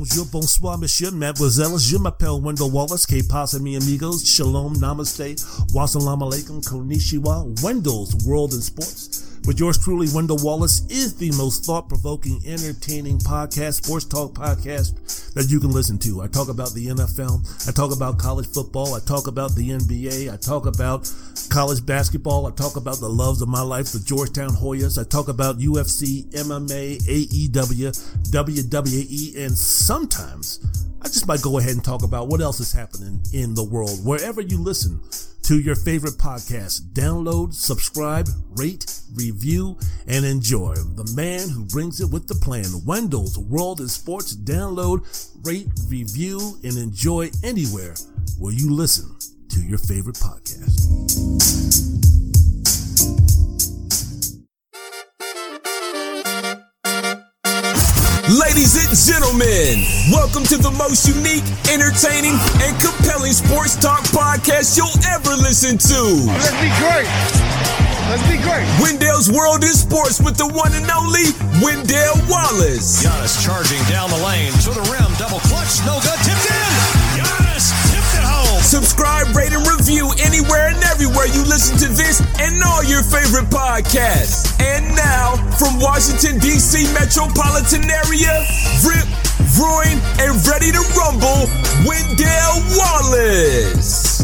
bonjour, bonsoir, monsieur, mademoiselle. Je m'appelle Wendell Wallace. Que pasa, mi amigos? Shalom, namaste, wassalamu alaikum, konnichiwa. Wendell's World in Sports. With yours truly, Wendell Wallace is the most thought provoking, entertaining podcast, sports talk podcast that you can listen to. I talk about the NFL. I talk about college football. I talk about the NBA. I talk about college basketball. I talk about the loves of my life, the Georgetown Hoyas. I talk about UFC, MMA, AEW, WWE, and sometimes I just might go ahead and talk about what else is happening in the world. Wherever you listen to your favorite podcast, download, subscribe, rate, review, and enjoy. The man who brings it with the plan, Wendell's World in Sports. Download, rate, review, and enjoy anywhere where you listen to your favorite podcast. Ladies and gentlemen, welcome to the most unique, entertaining, and compelling sports talk podcast you'll ever listen to. Let's be great. Let's be great. Wendell's World in Sports with the one and only Wendell Wallace. Giannis charging down the lane to the rim, double clutch, no good, tipped Subscribe, rate, and review anywhere and everywhere you listen to this and all your favorite podcasts. And now, from Washington, D.C. metropolitan area, Rip, Roaring, and ready to rumble, Wendell Wallace.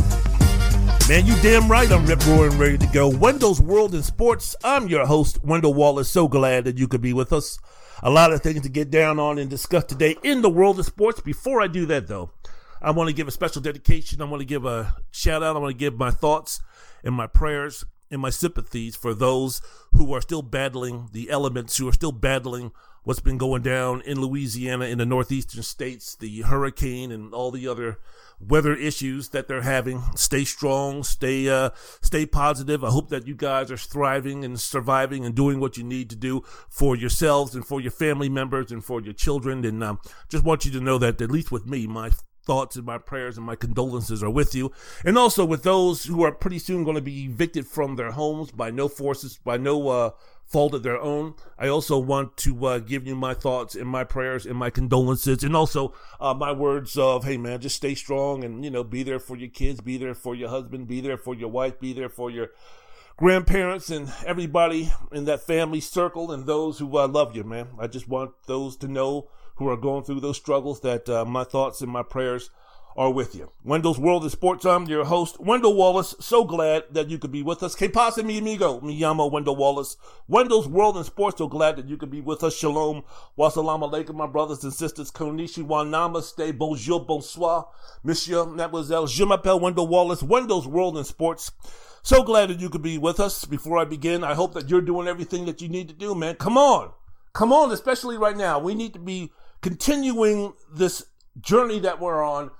Man, you damn right I'm rip roaring ready to go. Wendell's World in Sports. I'm your host, Wendell Wallace. So glad that you could be with us. A lot of things to get down on and discuss today in the world of sports. Before I do that, though, I want to give a special dedication. I want to give a shout out. I want to give my thoughts and my prayers and my sympathies for those who are still battling the elements, who are still battling what's been going down in Louisiana, in the northeastern states, the hurricane, and all the other weather issues that they're having. Stay strong, stay uh, stay positive. I hope that you guys are thriving and surviving and doing what you need to do for yourselves and for your family members and for your children. And um, just want you to know that at least with me, my thoughts and my prayers and my condolences are with you. And also with those who are pretty soon going to be evicted from their homes by no forces, by no uh, fault of their own. I also want to uh, give you my thoughts and my prayers and my condolences and also uh, my words of, hey man, just stay strong and, you know, be there for your kids, be there for your husband, be there for your wife, be there for your grandparents and everybody in that family circle and those who uh, love you, man. I just want those to know who are going through those struggles that uh, my thoughts and my prayers are with you. Wendell's World of Sports. I'm your host, Wendell Wallace. So glad that you could be with us. Que mi amigo? Mi llamo Wendell Wallace. Wendell's World in Sports. So glad that you could be with us. Shalom. Wassalamu alaikum, my brothers and sisters. Konnichiwa, namaste, bonjour, bonsoir. Monsieur, mademoiselle, je m'appelle Wendell Wallace. Wendell's World in Sports. So glad that you could be with us. Before I begin, I hope that you're doing everything that you need to do, man. Come on. Come on, especially right now. We need to be continuing this journey that we're on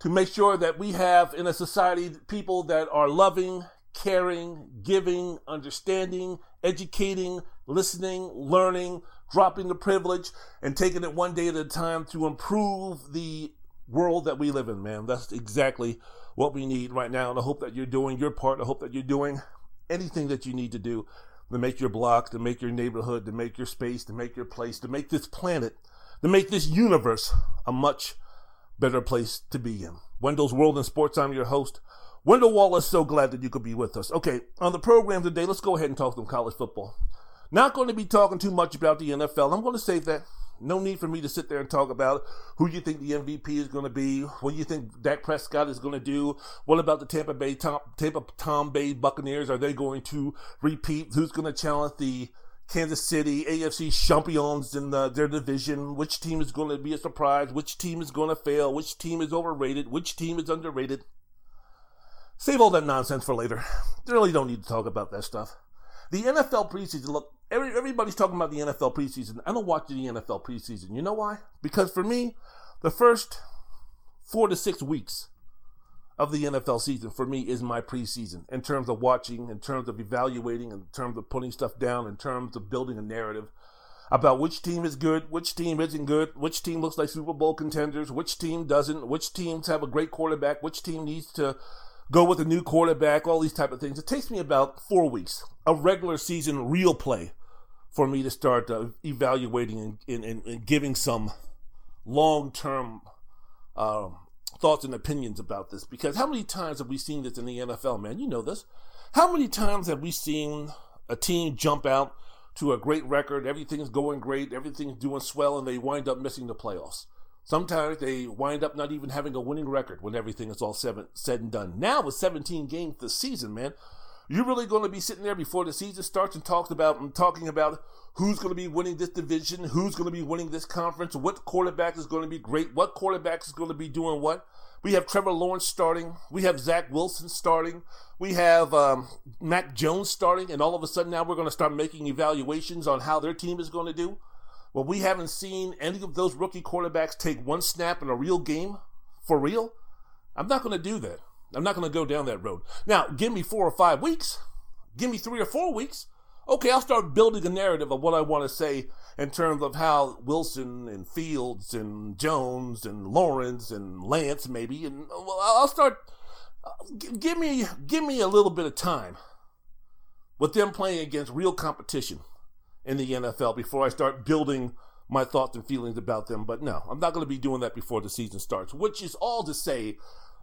to make sure that we have in a society people that are loving, caring, giving, understanding, educating, listening, learning, dropping the privilege, and taking it one day at a time to improve the world that we live in, man. That's exactly what we need right now. And I hope that you're doing your part. I hope that you're doing anything that you need to do to make your block, to make your neighborhood, to make your space, to make your place, to make this planet, to make this universe a much better place to be in. Wendell's World in Sports, I'm your host. Wendell Wallace, so glad that you could be with us. Okay, on the program today, let's go ahead and talk some college football. Not going to be talking too much about the NFL. I'm going to save that. No need for me to sit there and talk about who you think the MVP is going to be, what you think Dak Prescott is going to do, what about the Tampa Bay Tom, Tampa Tom Bay Buccaneers? Are they going to repeat? Who's going to challenge the Kansas City, AFC champions in the, their division, which team is going to be a surprise, which team is going to fail, which team is overrated, which team is underrated. Save all that nonsense for later. You really don't need to talk about that stuff. The NFL preseason, look, every, everybody's talking about the NFL preseason. I don't watch the NFL preseason. You know why? Because for me, the first four to six weeks of the NFL season for me is my preseason in terms of watching, in terms of evaluating, in terms of putting stuff down, in terms of building a narrative about which team is good, which team isn't good, which team looks like Super Bowl contenders, which team doesn't, which teams have a great quarterback, which team needs to go with a new quarterback, all these type of things. It takes me about four weeks, a regular season real play, for me to start uh, evaluating and, and, and giving some long term um, thoughts and opinions about this because how many times have we seen this in the NFL, man? You know this. How many times have we seen a team jump out to a great record, everything's going great, everything's doing swell, and they wind up missing the playoffs? Sometimes they wind up not even having a winning record when everything is all seven, said and done. Now with 17 games this season, man, you're really going to be sitting there before the season starts and talks about and talking about who's going to be winning this division, who's going to be winning this conference, what quarterback is going to be great, what quarterback is going to be doing what. We have Trevor Lawrence starting. We have Zach Wilson starting. We have um, Mac Jones starting. And all of a sudden now we're going to start making evaluations on how their team is going to do. Well, we haven't seen any of those rookie quarterbacks take one snap in a real game for real. I'm not going to do that. I'm not going to go down that road. Now, give me four or five weeks. Give me three or four weeks. Okay, I'll start building a narrative of what I want to say in terms of how Wilson and Fields and Jones and Lawrence and Lance maybe, and well, I'll start. Uh, give me, give me a little bit of time with them playing against real competition in the NFL before I start building my thoughts and feelings about them. But no, I'm not going to be doing that before the season starts, which is all to say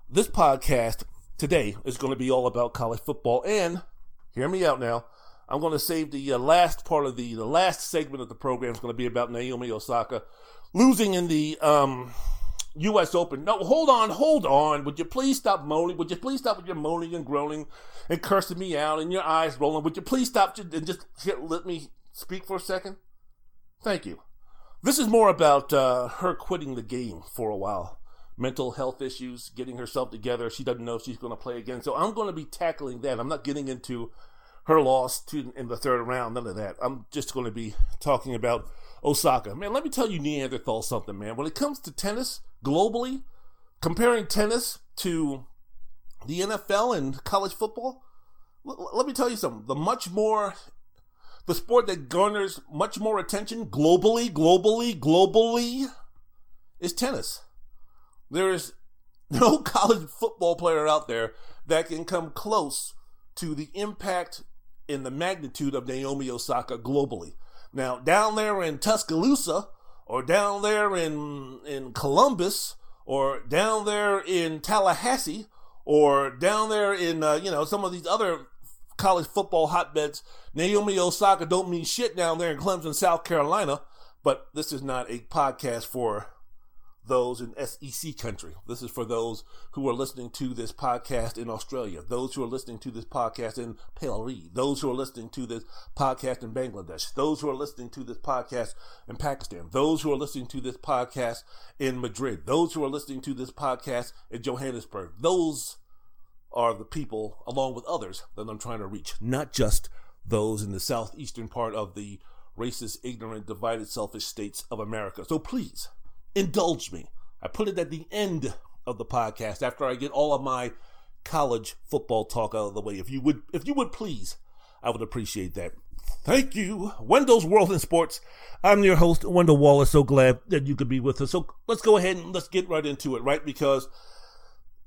this podcast today is going to be all about college football. And hear me out now. I'm going to save the uh, last part of the the last segment of the program is going to be about Naomi Osaka losing in the um, U.S. Open. No, hold on, hold on. Would you please stop moaning? Would you please stop with your moaning and groaning and cursing me out and your eyes rolling? Would you please stop and just let me speak for a second? Thank you. This is more about uh, her quitting the game for a while mental health issues, getting herself together. She doesn't know if she's going to play again. So I'm going to be tackling that. I'm not getting into her loss to in the third round. None of that. I'm just going to be talking about Osaka. Man, let me tell you Neanderthal something, man. When it comes to tennis globally, comparing tennis to the NFL and college football, l- let me tell you something. The much more the sport that garners much more attention globally, globally, globally is tennis. There is no college football player out there that can come close to the impact and the magnitude of Naomi Osaka globally. Now, down there in Tuscaloosa, or down there in in Columbus, or down there in Tallahassee, or down there in uh, you know some of these other college football hotbeds, Naomi Osaka don't mean shit down there in Clemson, South Carolina. But this is not a podcast for those in SEC country. This is for those who are listening to this podcast in Australia, those who are listening to this podcast in Paris, those who are listening to this podcast in Bangladesh, those who are listening to this podcast in Pakistan, those who are listening to this podcast in Madrid, those who are listening to this podcast in Johannesburg. Those are the people, along with others, that I'm trying to reach, not just those in the southeastern part of the racist, ignorant, divided, selfish states of America. So please, indulge me. I put it at the end of the podcast after I get all of my college football talk out of the way. If you would, if you would please, I would appreciate that. Thank you, Wendell's World in Sports. I'm your host, Wendell Wallace. So glad that you could be with us. So let's go ahead and let's get right into it, right? Because,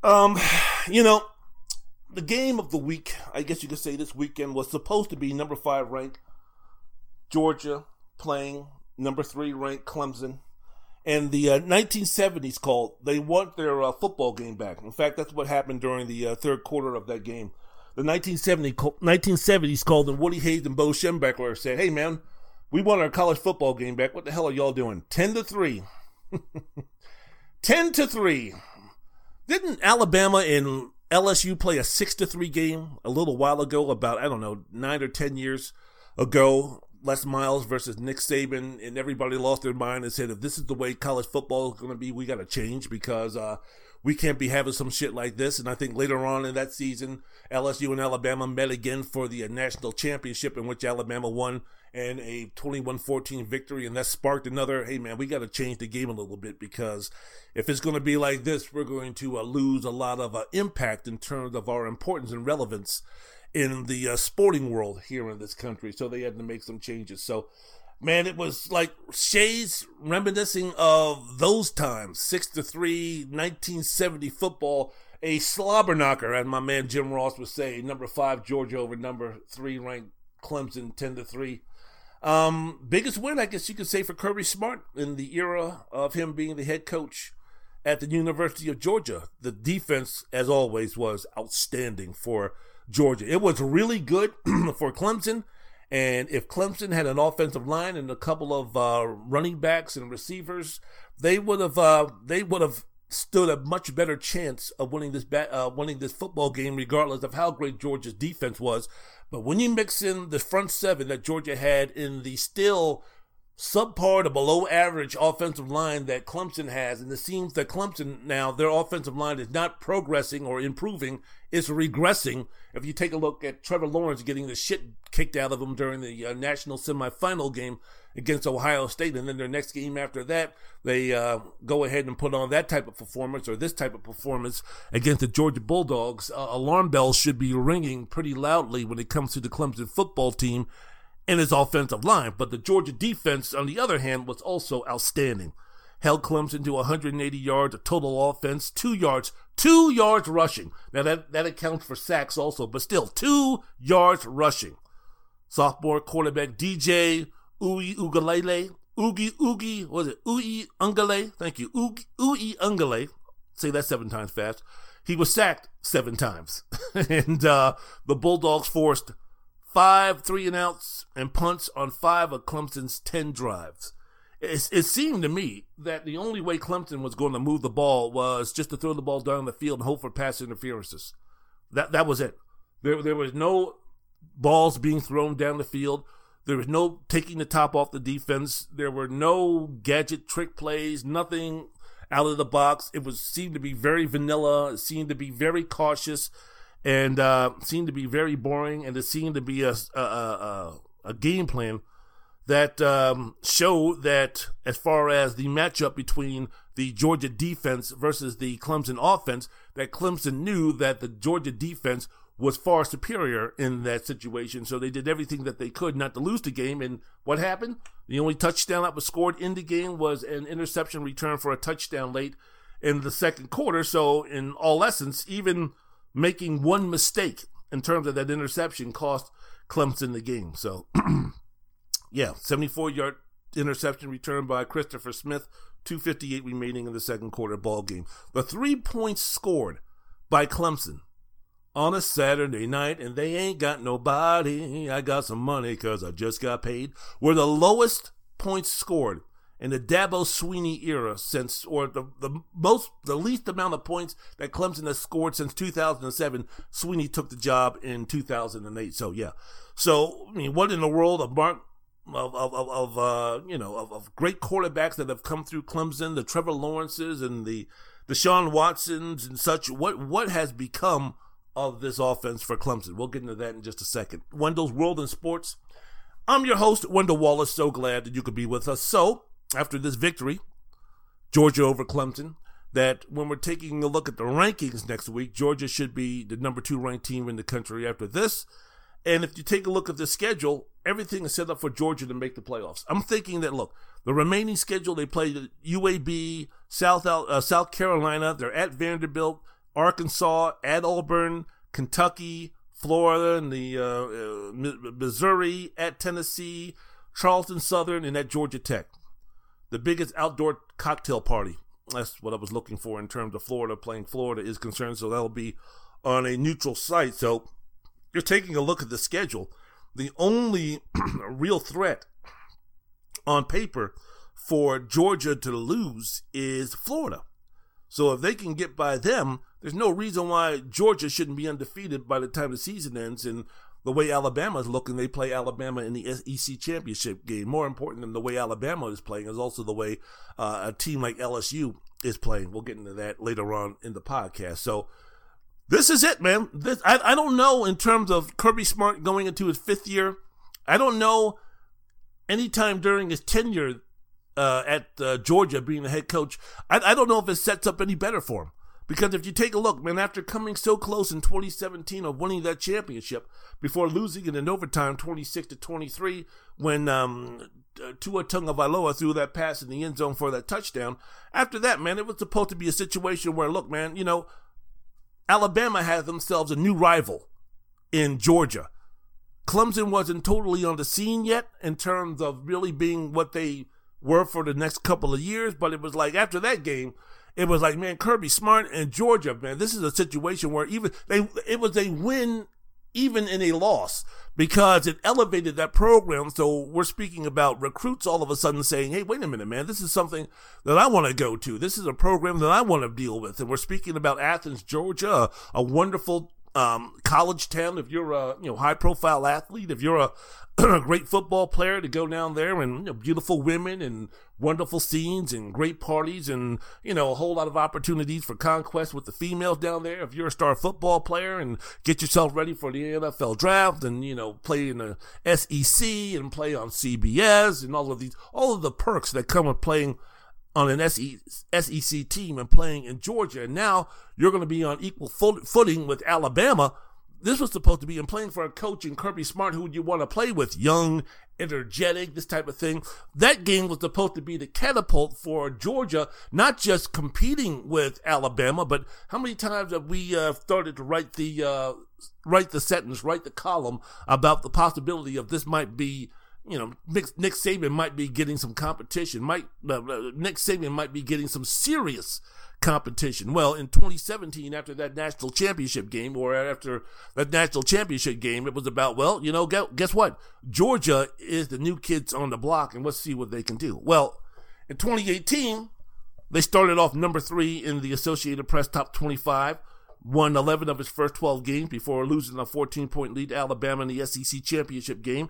um, you know, the game of the week, I guess you could say this weekend was supposed to be number five ranked Georgia playing number three ranked Clemson and the uh, 1970s called. They want their uh, football game back. In fact, that's what happened during the uh, third quarter of that game. The 1970, 1970s called, and Woody Hayes and Bo Schembechler said, "Hey, man, we want our college football game back. What the hell are y'all doing? Ten to three. Ten to three. Didn't Alabama and LSU play a six to three game a little while ago? About I don't know nine or ten years ago Les Miles versus Nick Saban, and everybody lost their mind and said, if this is the way college football is going to be, we got to change because uh, we can't be having some shit like this. And I think later on in that season, LSU and Alabama met again for the uh, national championship, in which Alabama won and a 21-14 victory, and that sparked another. Hey man, we got to change the game a little bit because if it's going to be like this, we're going to uh, lose a lot of uh, impact in terms of our importance and relevance in the uh, sporting world here in this country. So they had to make some changes. So, man, it was like shades reminiscing of those times 6 to 3, 1970 football, a slobber knocker, as my man Jim Ross would say. Number five, Georgia over number three ranked Clemson 10 to 3. Um, biggest win, I guess you could say, for Kirby Smart in the era of him being the head coach at the University of Georgia. The defense, as always, was outstanding for Georgia. It was really good for Clemson. And if Clemson had an offensive line and a couple of uh, running backs and receivers, they would have uh, they would have stood a much better chance of winning this ba- uh, winning this football game, regardless of how great Georgia's defense was. But when you mix in the front seven that Georgia had in the still subpar to below average offensive line that Clemson has, and it seems that Clemson now, their offensive line is not progressing or improving, it's regressing. If you take a look at Trevor Lawrence getting the shit kicked out of him during the uh, national semifinal game against Ohio State, and then their next game after that, they uh, go ahead and put on that type of performance or this type of performance against the Georgia Bulldogs. Uh, alarm bells should be ringing pretty loudly when it comes to the Clemson football team in his offensive line. But the Georgia defense, on the other hand, was also outstanding. Held Clemson to 180 yards of total offense, two yards, two yards rushing. Now that, that accounts for sacks also, but still two yards rushing. Sophomore quarterback DJ Ui Ugalele, Ugi Oogie, was it Ui Ungale? Thank you, Ui Ungale. Say that seven times fast. He was sacked seven times, and uh, the Bulldogs forced five three and outs and punts on five of Clemson's 10 drives. It, it, seemed to me that the only way Clemson was going to move the ball was just to throw the ball down the field and hope for pass interferences. That that was it. There there was no balls being thrown down the field. There was no taking the top off the defense. There were no gadget trick plays, nothing out of the box. It was seemed to be very vanilla. It seemed to be very cautious and uh, seemed to be very boring, and it seemed to be a a, a, a game plan that um, showed that as far as the matchup between the Georgia defense versus the Clemson offense, that Clemson knew that the Georgia defense was far superior in that situation. So they did everything that they could not to lose the game. And what happened? The only touchdown that was scored in the game was an interception return for a touchdown late in the second quarter. So in all essence, even making one mistake in terms of that interception cost Clemson the game. So, yeah, 74 yard interception return by Christopher Smith, 258 remaining in the second quarter ball game. The three points scored by Clemson on a Saturday night, and they ain't got nobody. I got some money because I just got paid, were the lowest points scored in the Dabo Swinney era since, or the, the most, the least amount of points that Clemson has scored since 2007. Swinney took the job in 2008. So yeah. So I mean, what in the world of Mark of of, of, of uh, you know of, of, great quarterbacks that have come through Clemson, the Trevor Lawrences and the Deshaun Watsons and such. What what has become of this offense for Clemson? We'll get into that in just a second. Wendell's World in Sports. I'm your host, Wendell Wallace. So glad that you could be with us. So after this victory, Georgia over Clemson, that when we're taking a look at the rankings next week, Georgia should be the number two ranked team in the country after this. And if you take a look at the schedule, everything is set up for Georgia to make the playoffs. I'm thinking that look, the remaining schedule they play UAB, South uh, South Carolina, they're at Vanderbilt, Arkansas, at Auburn, Kentucky, Florida, and the uh, uh, Missouri, at Tennessee, Charleston Southern, and at Georgia Tech the biggest outdoor cocktail party. That's what I was looking for in terms of Florida playing Florida is concerned. So that'll be on a neutral site. So you're taking a look at the schedule. The only real threat on paper for Georgia to lose is Florida. So if they can get by them, there's no reason why Georgia shouldn't be undefeated by the time the season ends. And the way Alabama is looking, they play Alabama in the SEC championship game. More important than the way Alabama is playing is also the way uh, a team like LSU is playing. We'll get into that later on in the podcast. So this is it, man. This I, I don't know in terms of Kirby Smart going into his fifth year. I don't know anytime during his tenure uh, at uh, Georgia being the head coach. I, I don't know if it sets up any better for him. Because if you take a look, man, after coming so close in 2017 of winning that championship before losing it in overtime 26 to 23 when um, Tua Tagovailoa threw that pass in the end zone for that touchdown. After that, man, it was supposed to be a situation where, look, man, you know, Alabama has themselves a new rival in Georgia. Clemson wasn't totally on the scene yet in terms of really being what they were for the next couple of years, but it was like after that game, it was like, man, Kirby Smart and Georgia, man, this is a situation where even they it was a win even in a loss because it elevated that program. So we're speaking about recruits all of a sudden saying, Hey, wait a minute, man, this is something that I want to go to. This is a program that I want to deal with. And we're speaking about Athens, Georgia, a, wonderful um, college town. If you're a you know high profile athlete, if you're a, a great football player, to go down there and you know, beautiful women and wonderful scenes and great parties and you know a whole lot of opportunities for conquest with the females down there. If you're a star football player and get yourself ready for the NFL draft and you know play in the SEC and play on CBS and all of these all of the perks that come with playing on an SEC team and playing in Georgia. And now you're going to be on equal footing with Alabama. This was supposed to be in playing for a coach in Kirby Smart who would you want to play with, young, energetic, this type of thing. That game was supposed to be the catapult for Georgia, not just competing with Alabama, but how many times have we uh, started to write the uh, write the sentence, write the column about the possibility of this might be you know, Nick, Nick Saban might be getting some competition. Might uh, uh, Nick Saban might be getting some serious competition. Well, in 2017, after that national championship game, or after that national championship game, it was about, well, you know, guess what? Georgia is the new kids on the block, and let's see what they can do. Well, in 2018, they started off number three in the Associated Press top 25 won 11 of his first 12 games before losing a 14 point lead to Alabama in the SEC championship game.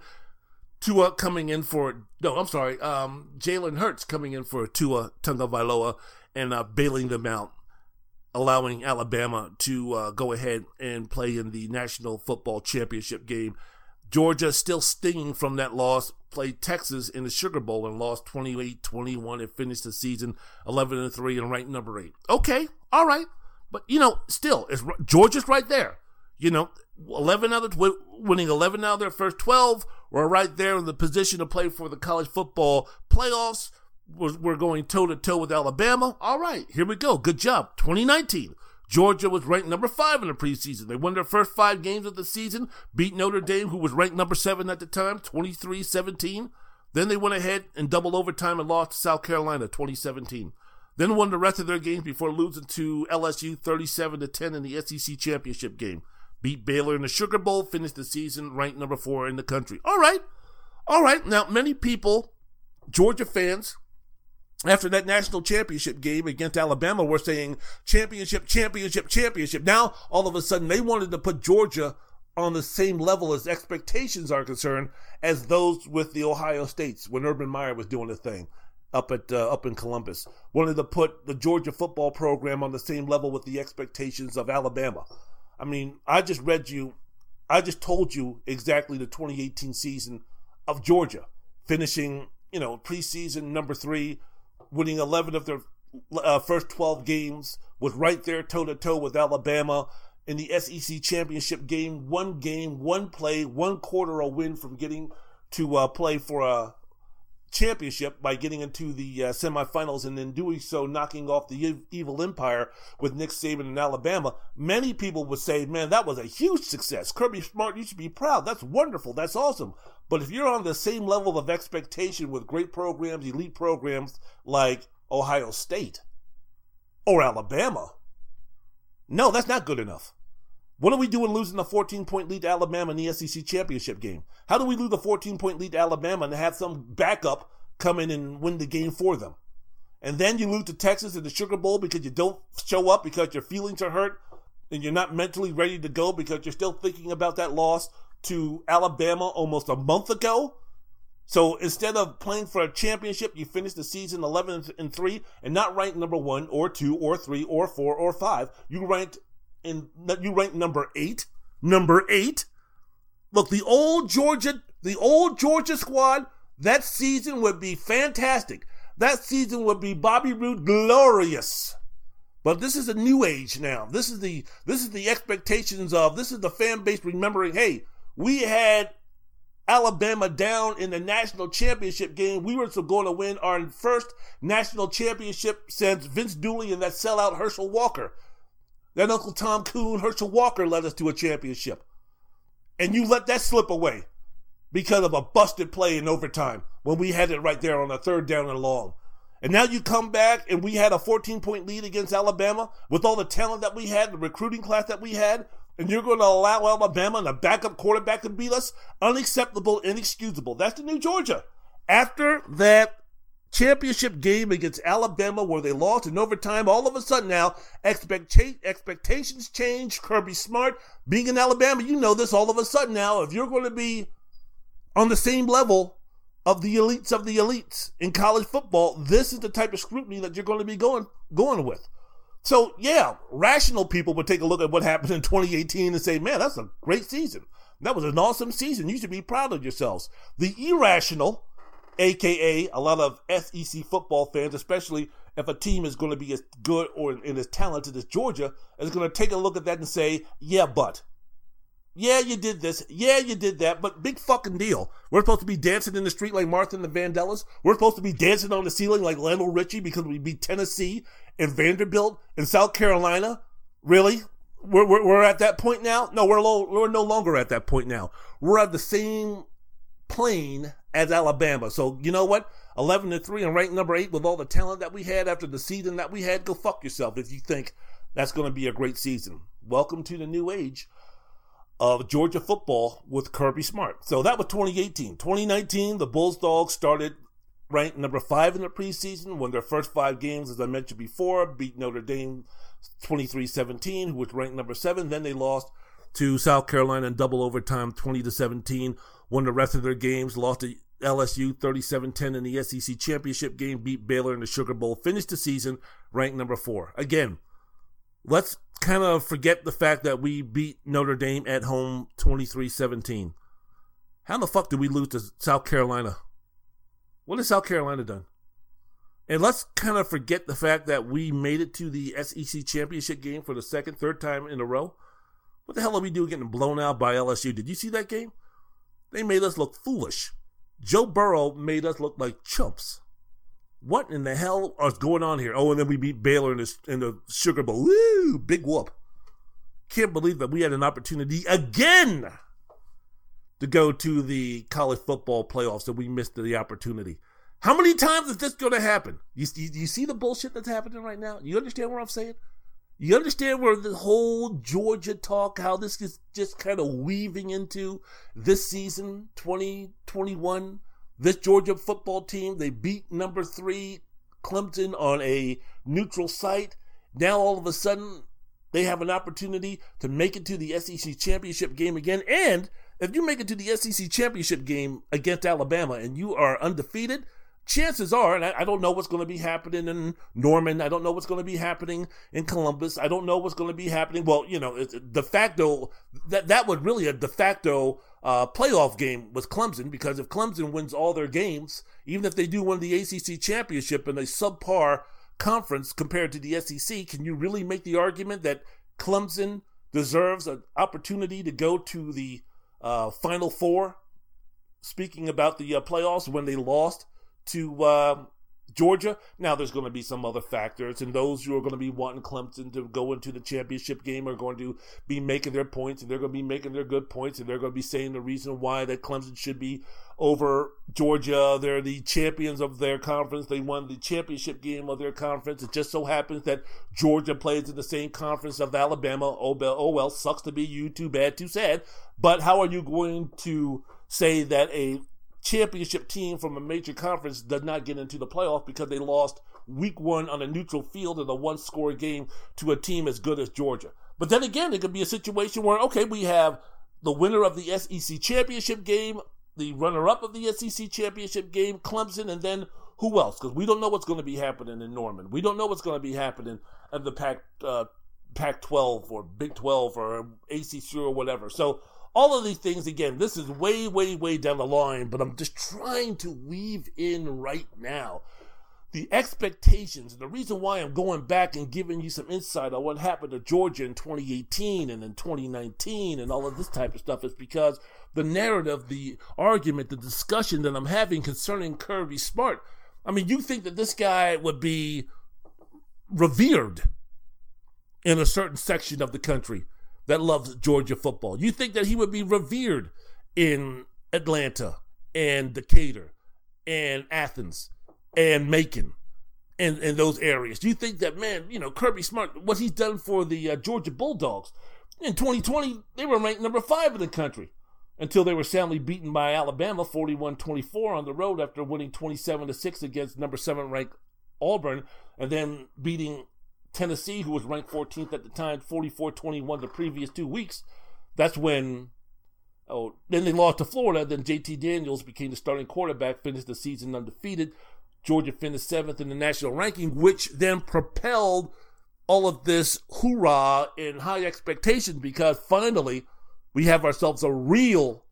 Tua coming in for no, I'm sorry, um, Jalen Hurts coming in for Tua Tagovailoa and uh, bailing them out, allowing Alabama to uh, go ahead and play in the National Football Championship game. Georgia still stinging from that loss, played Texas in the Sugar Bowl and lost 28-21 and finished the season 11 and 3 and ranked number 8. Okay, all right. But you know, still it's Georgia's right there. You know, 11 out of winning 11 out of their first 12 were right there in the position to play for the college football playoffs. We're going toe to toe with Alabama. All right, here we go. Good job. 2019. Georgia was ranked number five in the preseason. They won their first five games of the season, beat Notre Dame, who was ranked number seven at the time, 23 17. Then they went ahead and double overtime and lost to South Carolina, 2017. Then won the rest of their games before losing to LSU 37 10 in the SEC championship game beat Baylor in the Sugar Bowl, finished the season ranked number four in the country. All right. All right. Now, many people, Georgia fans, after that national championship game against Alabama were saying championship, championship, championship. Now, all of a sudden, they wanted to put Georgia on the same level as expectations are concerned as those with the Ohio States when Urban Meyer was doing the thing up at uh, up in Columbus. Wanted to put the Georgia football program on the same level with the expectations of Alabama. I mean, I just read you, I just told you exactly the 2018 season of Georgia, finishing, you know, preseason number three, winning 11 of their uh, first 12 games, was right there toe to toe with Alabama in the SEC championship game. One game, one play, one quarter a win from getting to uh, play for a championship by getting into the uh, semifinals and then doing so knocking off the evil empire with Nick Saban in Alabama, many people would say, man, that was a huge success. Kirby Smart, you should be proud. That's wonderful. That's awesome. But if you're on the same level of expectation with great programs, elite programs like Ohio State or Alabama, no, that's not good enough. What are we doing losing a 14 point lead to Alabama in the SEC championship game? How do we lose a 14 point lead to Alabama and have some backup come in and win the game for them? And then you lose to Texas in the Sugar Bowl because you don't show up because your feelings are hurt and you're not mentally ready to go because you're still thinking about that loss to Alabama almost a month ago. So instead of playing for a championship, you finish the season 11 and 3 and not ranked number 1 or 2 or 3 or 4 or 5. You ranked in you rank number eight. Number eight. Look, the old Georgia, the old Georgia squad, that season would be fantastic. That season would be Bobby Roode glorious. But this is a new age now. This is the this is the expectations of this is the fan base remembering, hey, we had Alabama down in the national championship game. We were going to win our first national championship since Vince Dooley and that sellout Herschel Walker. Then Uncle Tom Coon, Herschel Walker led us to a championship. And you let that slip away. because of a busted play in overtime when we had it right there on a third down and long. And now you come back and we had a 14 point lead against Alabama with all the talent that we had, the recruiting class that we had, and you're going to allow Alabama and a backup quarterback to beat us? Unacceptable, inexcusable. That's the new Georgia. After that championship game against Alabama where they lost in overtime, all of a sudden now expecta- expectations change. Kirby Smart being in Alabama, you know this all of a sudden now. If you're going to be on the same level of the elites of the elites in college football, this is the type of scrutiny that you're going to be going going with. So yeah, rational people would take a look at what happened in 2018 and say, "Man, that's a great season. That was an awesome season. You should be proud of yourselves." The irrational, aka a lot of SEC football fans, especially if a team is going to be as good or and as talented as Georgia, is going to take a look at that and say, "Yeah, but." Yeah, you did this. Yeah, you did that. But big fucking deal. We're supposed to be dancing in the street like Martha and the Vandellas. We're supposed to be dancing on the ceiling like Lionel Richie because we beat Tennessee and Vanderbilt and South Carolina. Really? We're, we're, we're at that point now? No, we're, we're no longer at that point now. We're at the same plane as Alabama. So, you know what? 11 to 3 and ranked number 8 with all the talent that we had after the season that we had. Go fuck yourself if you think that's going to be a great season. Welcome to the new age of Georgia football with Kirby Smart. So that was 2018. 2019, the Bulldogs started ranked number five in the preseason, won their first five games, as I mentioned before, beat Notre Dame 23-17, who was ranked number seven. Then they lost to South Carolina in double overtime 20 to 17, won the rest of their games, lost to LSU 37-10 in the SEC championship game, beat Baylor in the Sugar Bowl, finished the season ranked number four. Again, let's kind of forget the fact that we beat Notre Dame at home 23-17. How the fuck did we lose to South Carolina? What has South Carolina done? And let's kind of forget the fact that we made it to the SEC championship game for the second, third time in a row. What the hell are we doing getting blown out by LSU? Did you see that game? They made us look foolish. Joe Burrow made us look like chumps. What in the hell is going on here? Oh, and then we beat Baylor in the, in the Sugar Bowl. Woo! Big whoop. Can't believe that we had an opportunity again to go to the college football playoffs and we missed the opportunity. How many times is this going to happen? You, you, you see the bullshit that's happening right now? You understand what I'm saying? You understand where the whole Georgia talk, how this is just kind of weaving into this season, 2021? This Georgia football team, they beat number three Clemson on a neutral site. Now all of a sudden, they have an opportunity to make it to the SEC championship game again. And if you make it to the SEC championship game against Alabama and you are undefeated, chances are, and I, I don't know what's going to be happening in Norman. I don't know what's going to be happening in Columbus. I don't know what's going to be happening. Well, you know, de facto, that, that was really a de facto uh, playoff game with Clemson because if Clemson wins all their games, even if they do win the ACC championship in a subpar conference compared to the SEC, can you really make the argument that Clemson deserves an opportunity to go to the uh, Final Four? Speaking about the uh, playoffs when they lost to uh, Georgia. Now, there's going to be some other factors, and those who are going to be wanting Clemson to go into the championship game are going to be making their points, and they're going to be making their good points, and they're going to be saying the reason why that Clemson should be over Georgia. They're the champions of their conference. They won the championship game of their conference. It just so happens that Georgia plays in the same conference of Alabama. Oh, oh well sucks to be you. Too bad, too sad. But how are you going to say that a championship team from a major conference does not get into the playoff because they lost week one on a neutral field in a one score game to a team as good as Georgia. But then again, it could be a situation where, okay, we have the winner of the SEC championship game, the runner up of the SEC championship game, Clemson, and then who else? Because we don't know what's going to be happening in Norman. We don't know what's going to be happening at the Pac, uh, Pac 12 or Big 12 or ACC or whatever. So, all of these things, again, this is way, way, way down the line, but I'm just trying to weave in right now the expectations and the reason why I'm going back and giving you some insight on what happened to Georgia in 2018 and in 2019 and all of this type of stuff is because the narrative, the argument, the discussion that I'm having concerning Kirby Smart. I mean, you think that this guy would be revered in a certain section of the country that loves Georgia football. You think that he would be revered in Atlanta and Decatur and Athens and Macon and, and those areas. Do you think that, man, you know, Kirby Smart, what he's done for the uh, Georgia Bulldogs in 2020, they were ranked number five in the country until they were soundly beaten by Alabama 41-24 on the road after winning 27 6 against number 7 ranked Auburn and then beating Tennessee who was ranked 14th at the time 44-21 the previous 2 weeks. That's when oh then they lost to Florida then JT Daniels became the starting quarterback finished the season undefeated. Georgia finished 7th in the national ranking which then propelled all of this hoorah and high expectations because finally we have ourselves a real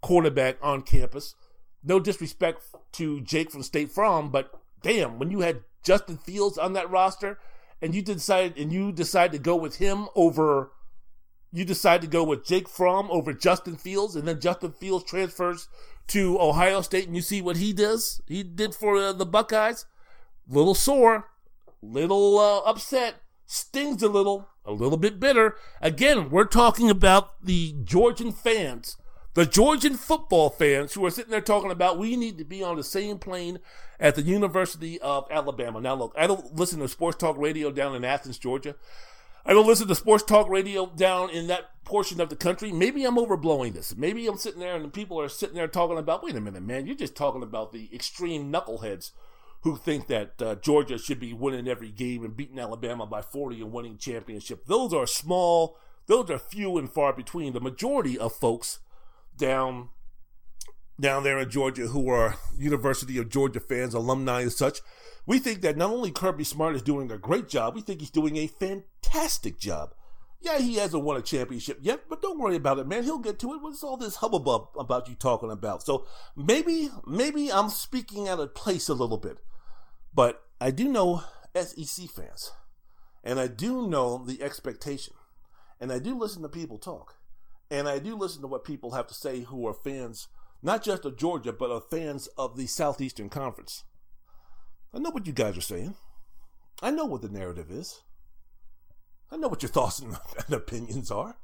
quarterback on campus. No disrespect to Jake from State Farm, but damn, when you had Justin Fields on that roster and you decided and you decide to go with him over you decide to go with Jake Fromm over Justin Fields, and then Justin Fields transfers to Ohio State, and you see what he does. He did for uh, the Buckeyes. Little sore, little uh, upset, stings a little, a little bit bitter. Again, we're talking about the Georgian fans, the Georgian football fans who are sitting there talking about we need to be on the same plane at the University of Alabama. Now, look, I don't listen to sports talk radio down in Athens, Georgia. I don't listen to sports talk radio down in that portion of the country. Maybe I'm overblowing this. Maybe I'm sitting there and the people are sitting there talking about, wait a minute, man, you're just talking about the extreme knuckleheads who think that uh, Georgia should be winning every game and beating Alabama by 40 and winning championship. Those are small, those are few and far between. The majority of folks down down there in Georgia who are University of Georgia fans, alumni and such, we think that not only Kirby Smart is doing a great job, we think he's doing a fantastic job. Yeah, he hasn't won a championship yet, but don't worry about it, man. He'll get to it. What's all this hubbub about you talking about? So maybe, maybe I'm speaking out of place a little bit. But I do know SEC fans, and I do know the expectation, and I do listen to people talk, and I do listen to what people have to say who are fans, not just of Georgia, but are fans of the Southeastern Conference. I know what you guys are saying. I know what the narrative is. I know what your thoughts and opinions are.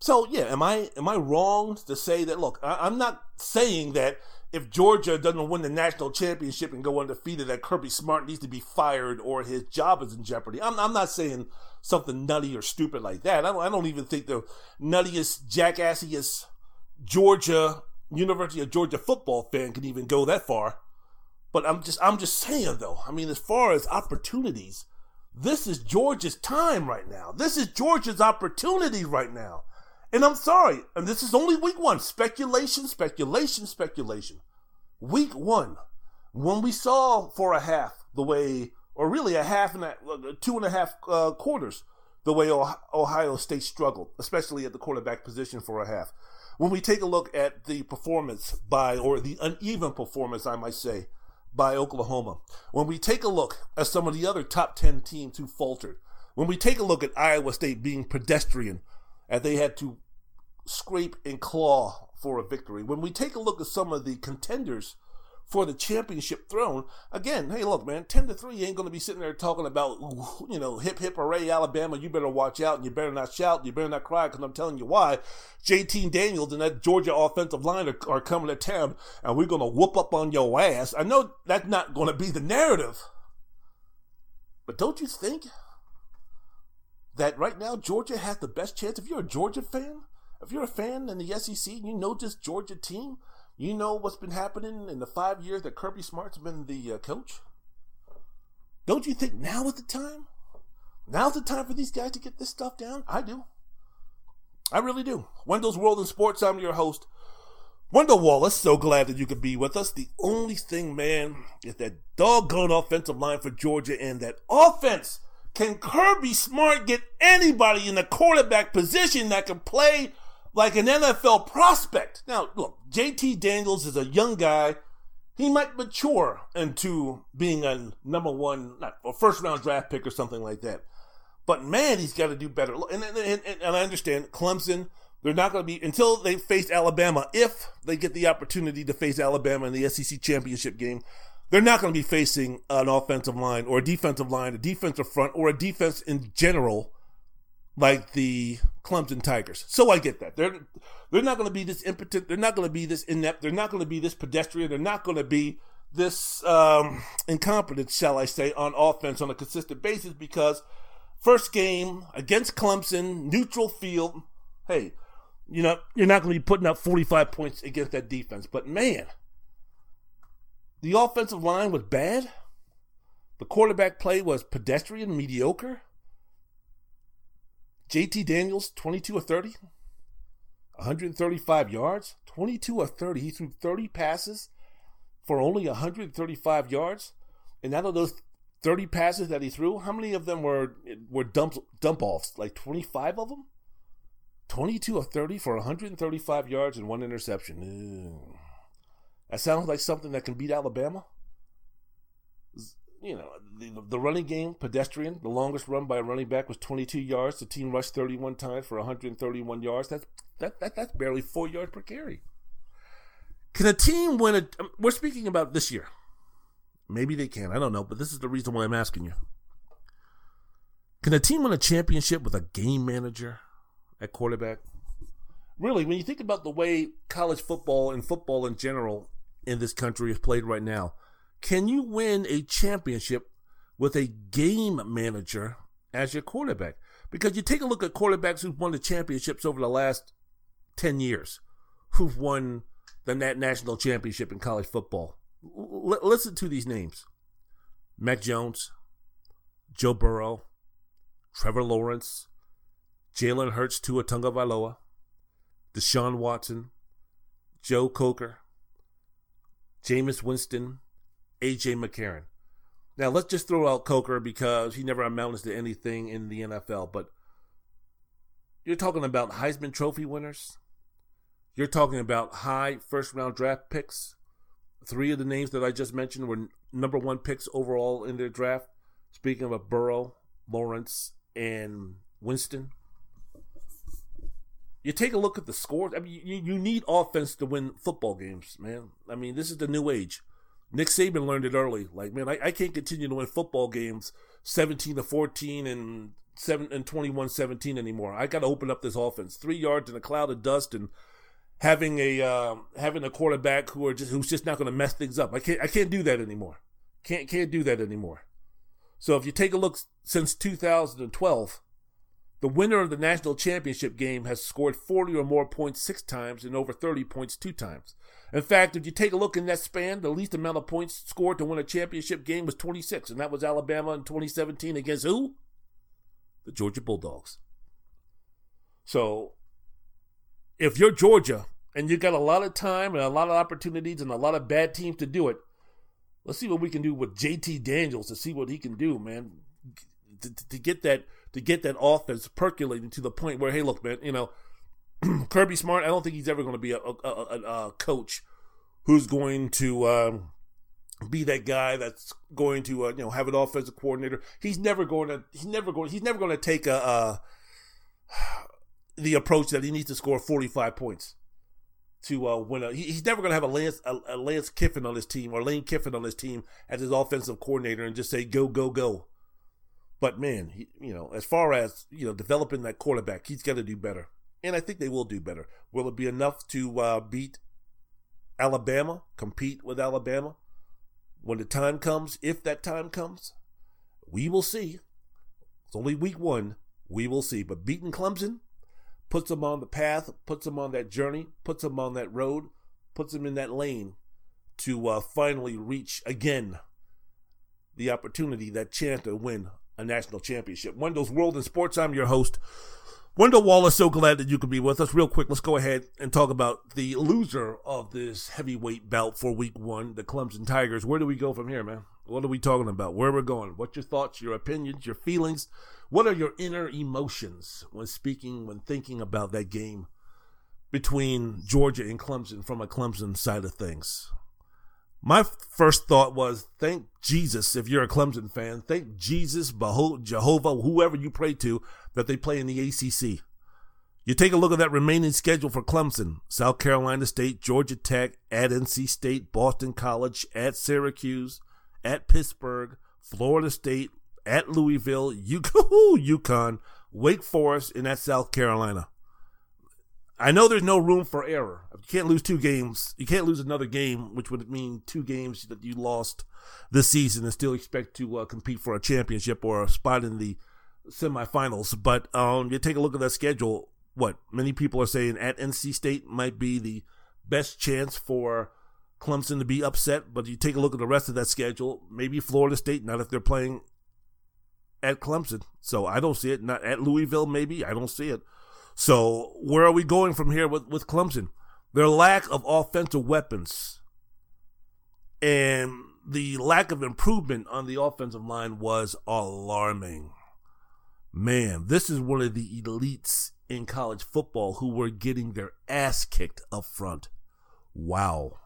So yeah, am I am I wrong to say that? Look, I, am not saying that if Georgia doesn't win the national championship and go undefeated, that Kirby Smart needs to be fired or his job is in jeopardy. I'm, I'm not saying something nutty or stupid like that. I don't, I don't even think the nuttiest, jackassiest Georgia University of Georgia football fan can even go that far. But I'm just I'm just saying though. I mean, as far as opportunities, this is Georgia's time right now. This is Georgia's opportunity right now. And I'm sorry, and this is only week one. Speculation, speculation, speculation. Week one, when we saw for a half the way, or really a half and a, two and a half uh, quarters, the way Ohio State struggled, especially at the quarterback position for a half. When we take a look at the performance by, or the uneven performance, I might say, by Oklahoma. When we take a look at some of the other top 10 teams who faltered, when we take a look at Iowa State being pedestrian and they had to scrape and claw for a victory. When we take a look at some of the contenders for the championship throne, again, hey, look, man, 10 to 3 ain't going to be sitting there talking about, you know, hip, hip, hooray, Alabama, you better watch out and you better not shout, and you better not cry, because I'm telling you why. JT Daniels and that Georgia offensive line are, are coming to town and we're going to whoop up on your ass. I know that's not going to be the narrative, but don't you think that right now Georgia has the best chance? If you're a Georgia fan, if you're a fan in the SEC and you know this Georgia team, you know what's been happening in the five years that Kirby Smart's been the uh, coach. Don't you think now is the time? Now's the time for these guys to get this stuff down? I do. I really do. Wendell's World in Sports, I'm your host. Wendell Wallace, so glad that you could be with us. The only thing, man, is that doggone offensive line for Georgia and that offense. Can Kirby Smart get anybody in the quarterback position that can play like an NFL prospect. Now, look, JT Daniels is a young guy. He might mature into being a number one, not a first round draft pick or something like that. But man, he's got to do better. And, and, and, and I understand Clemson, they're not going to be, until they face Alabama, if they get the opportunity to face Alabama in the SEC championship game, they're not going to be facing an offensive line or a defensive line, a defensive front, or a defense in general like the Clemson Tigers. So I get that. They're they're not going to be this impotent. They're not going to be this inept. They're not going to be this pedestrian. They're not going to be this um, incompetent, shall I say, on offense on a consistent basis because first game against Clemson, neutral field. Hey, you know you're not going to be putting up 45 points against that defense. But man, the offensive line was bad. The quarterback play was pedestrian, mediocre. JT Daniels, 22 or 30, 135 yards, 22 or 30. He threw 30 passes for only 135 yards. And out of those 30 passes that he threw, how many of them were were dump dump offs? Like 25 of them? 22 or 30 for 135 yards and one interception. Ew. That sounds like something that can beat Alabama you know, the, the running game, pedestrian. The longest run by a running back was 22 yards. The team rushed 31 times for 131 yards. That's that, that that's barely four yards per carry. Can a team win a? Um, we're speaking about this year. Maybe they can. I don't know, but this is the reason why I'm asking you. Can a team win a championship with a game manager at quarterback? Really, when you think about the way college football and football in general in this country is played right now, can you win a championship with a game manager as your quarterback? Because you take a look at quarterbacks who've won the championships over the last 10 years, who've won the national championship in college football. L- listen to these names Mac Jones, Joe Burrow, Trevor Lawrence, Jalen Hurts, Tua Tagovailoa, Deshaun Watson, Joe Coker, Jameis Winston, AJ McCarron. Now let's just throw out Coker because he never amounted to anything in the NFL. But you're talking about Heisman Trophy winners. You're talking about high first round draft picks. Three of the names that I just mentioned were number one picks overall in their draft. Speaking of Burrow, Lawrence, and Winston. You take a look at the scores. I mean, you, you need offense to win football games, man. I mean, this is the new age. Nick Saban learned it early. Like, man, I, I can't continue to win football games 17 to 14 and 7 and 21 17 anymore. I got to open up this offense. 3 yards in a cloud of dust and having a uh, having a quarterback who are just who's just not going to mess things up. I can't I can't do that anymore. Can't can't do that anymore. So if you take a look since 2012, the winner of the national championship game has scored 40 or more points six times and over 30 points two times. In fact, if you take a look in that span, the least amount of points scored to win a championship game was 26, and that was Alabama in 2017 against who? The Georgia Bulldogs. So, if you're Georgia and you got a lot of time and a lot of opportunities and a lot of bad teams to do it, let's see what we can do with JT Daniels to see what he can do, man. To, to, get that to get that offense percolating to the point where, hey, look, man, you know, Kirby Smart, I don't think he's ever going to be a, a, a, a, coach who's going to um, be that guy that's going to uh, you know have an offensive coordinator. He's never going to he's never going he's never going to take a, a the approach that he needs to score 45 points to uh, win a. He, he's never going to have a Lance a, Lance Kiffin on his team or Lane Kiffin on his team as his offensive coordinator and just say go go go. But man, he, you know, as far as you know, developing that quarterback, he's got to do better, and I think they will do better. Will it be enough to uh, beat Alabama, compete with Alabama when the time comes? If that time comes, we will see. It's only week one. We will see. But beating Clemson puts them on the path, puts them on that journey, puts them on that road, puts them in that lane to uh, finally reach again the opportunity, that chance to win a national championship. Wendell's World in Sports. I'm your host, Wendell Wallace. So glad that you could be with us. Real quick, let's go ahead and talk about the loser of this heavyweight bout for Week One, the Clemson Tigers. Where do we go from here, man? What are we talking about? Where we're going? What's your thoughts, your opinions, your feelings? What are your inner emotions when speaking, when thinking about that game between Georgia and Clemson from a Clemson side of things? my first thought was thank Jesus if you're a Clemson fan. Thank Jesus, behold Jehovah, whoever you pray to, that they play in the ACC. You take a look at that remaining schedule for Clemson South Carolina State, Georgia Tech, at NC State, Boston College, at Syracuse, at Pittsburgh, Florida State, at Louisville, UConn, Wake Forest, and at South Carolina. I know there's no room for error. You can't lose two games. You can't lose another game, which would mean two games that you lost this season and still expect to uh, compete for a championship or a spot in the semifinals. But um, you take a look at that schedule. What many people are saying at NC State might be the best chance for Clemson to be upset. But you take a look at the rest of that schedule. Maybe Florida State, not if they're playing at Clemson. So I don't see it. Not at Louisville, maybe. I don't see it. So where are we going from here with, with Clemson? Their lack of offensive weapons and the lack of improvement on the offensive line was alarming. Man, this is one of the elites in college football who were getting their ass kicked up front. Wow.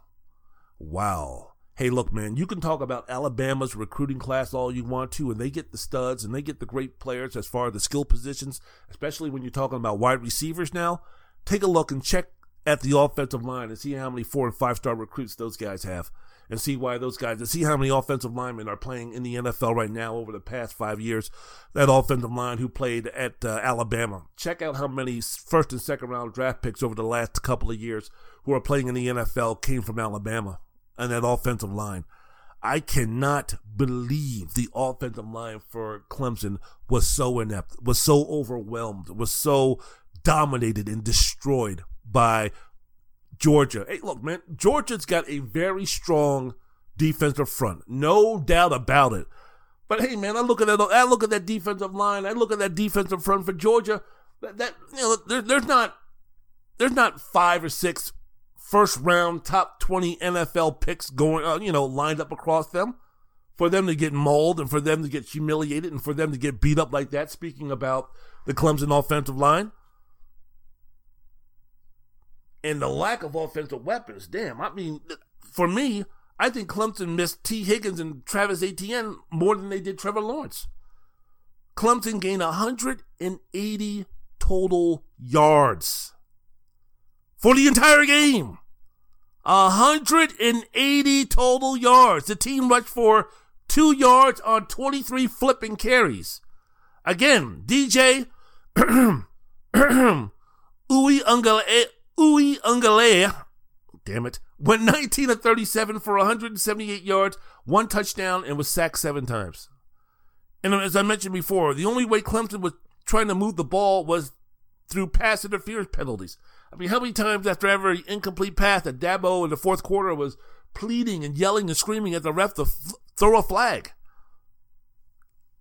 Wow. Hey, look, man, you can talk about Alabama's recruiting class all you want to, and they get the studs and they get the great players as far as the skill positions, especially when you're talking about wide receivers now. Take a look and check at the offensive line and see how many four and five star recruits those guys have and see why those guys and see how many offensive linemen are playing in the NFL right now over the past five years. That offensive line who played at uh, Alabama. Check out how many first and second round draft picks over the last couple of years who are playing in the NFL came from Alabama and that offensive line. I cannot believe the offensive line for Clemson was so inept, was so overwhelmed, was so dominated and destroyed by Georgia. Hey, look, man, Georgia's got a very strong defensive front, no doubt about it. But hey, man, I look at that. I look at that defensive line. I look at that defensive front for Georgia. That, that you know, there, there's not there's not five or six first round top 20 NFL picks going, uh, you know, lined up across them for them to get mauled and for them to get humiliated and for them to get beat up like that. Speaking about the Clemson offensive line and the lack of offensive weapons. Damn, I mean, for me, I think Clemson missed Tee Higgins and Travis Etienne more than they did Trevor Lawrence. Clemson gained 180 total yards for the entire game. 180 total yards. The team rushed for two yards on 23 flipping carries. Again, DJ Uwe Ungale, damn it, went 19 of 37 for 178 yards, one touchdown, and was sacked seven times. And as I mentioned before, the only way Clemson was trying to move the ball was through pass interference penalties. I mean, how many times after every incomplete pass that Dabo in the fourth quarter was pleading and yelling and screaming at the ref to f- throw a flag?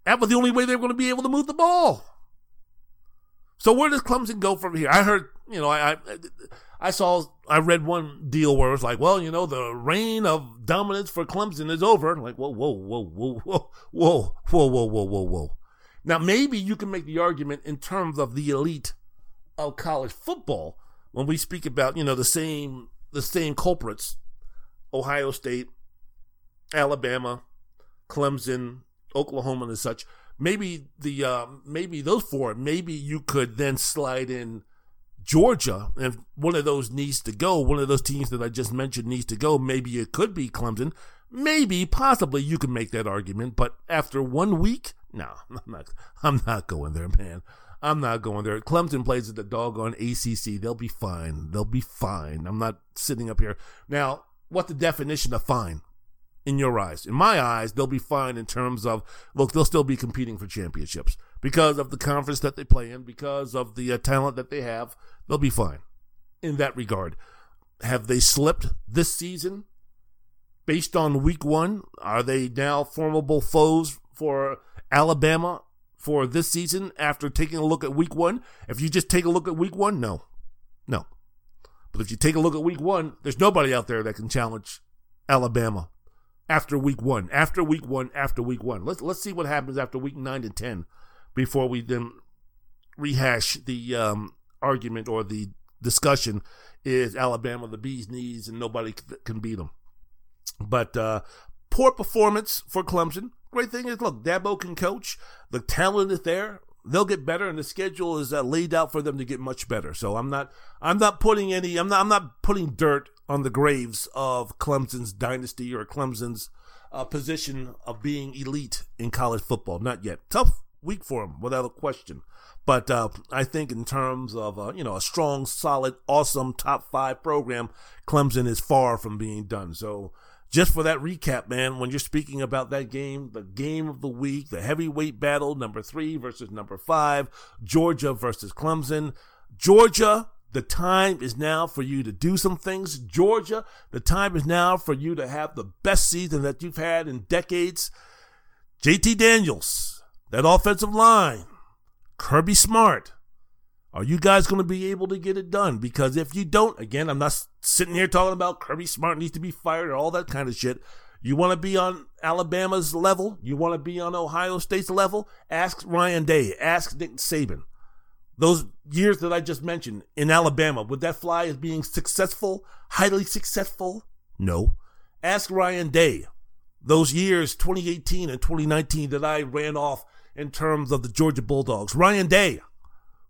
That was the only way they were going to be able to move the ball. So where does Clemson go from here? I heard, you know, I, I, I saw, I read one deal where it was like, well, you know, the reign of dominance for Clemson is over. Like, whoa, whoa, whoa, whoa, whoa, whoa, whoa, whoa, whoa, whoa, whoa. Now maybe you can make the argument in terms of the elite of college football when we speak about you know the same the same culprits, Ohio State, Alabama, Clemson, Oklahoma, and such. Maybe the uh, maybe those four. Maybe you could then slide in Georgia, if one of those needs to go, one of those teams that I just mentioned needs to go. Maybe it could be Clemson. Maybe, possibly, you can make that argument. But after one week, no, I'm not. I'm not going there, man. I'm not going there. Clemson plays at the doggone ACC. They'll be fine. They'll be fine. I'm not sitting up here. Now, what the definition of fine in your eyes? In my eyes, they'll be fine in terms of, look, they'll still be competing for championships because of the conference that they play in, because of the uh, talent that they have. They'll be fine in that regard. Have they slipped this season based on week one? Are they now formidable foes for Alabama for this season after taking a look at week one. If you just take a look at week one, no. No. But if you take a look at week one, there's nobody out there that can challenge Alabama after week one. After week one, after week one. Let's let's see what happens after week nine and ten before we then rehash the um, argument or the discussion is Alabama the bee's knees and nobody can beat them. But uh, poor performance for Clemson great thing is, look, Dabo can coach. The talent is there. They'll get better, and the schedule is uh, laid out for them to get much better. So I'm not, I'm not putting any, I'm not, I'm not putting dirt on the graves of Clemson's dynasty or Clemson's uh, position of being elite in college football. Not yet. Tough week for him, without a question. But uh, I think in terms of uh, you know a strong, solid, awesome top five program, Clemson is far from being done. So just for that recap, man, when you're speaking about that game, the game of the week, the heavyweight battle, number three versus number five, Georgia versus Clemson. Georgia, the time is now for you to do some things. Georgia, the time is now for you to have the best season that you've had in decades. JT Daniels, that offensive line, Kirby Smart. Are you guys going to be able to get it done? Because if you don't, again, I'm not sitting here talking about Kirby Smart needs to be fired or all that kind of shit. You want to be on Alabama's level? You want to be on Ohio State's level? Ask Ryan Day. Ask Nick Saban. Those years that I just mentioned in Alabama, would that fly as being successful, highly successful? No. Ask Ryan Day. Those years, 2018 and 2019, that I ran off in terms of the Georgia Bulldogs. Ryan Day,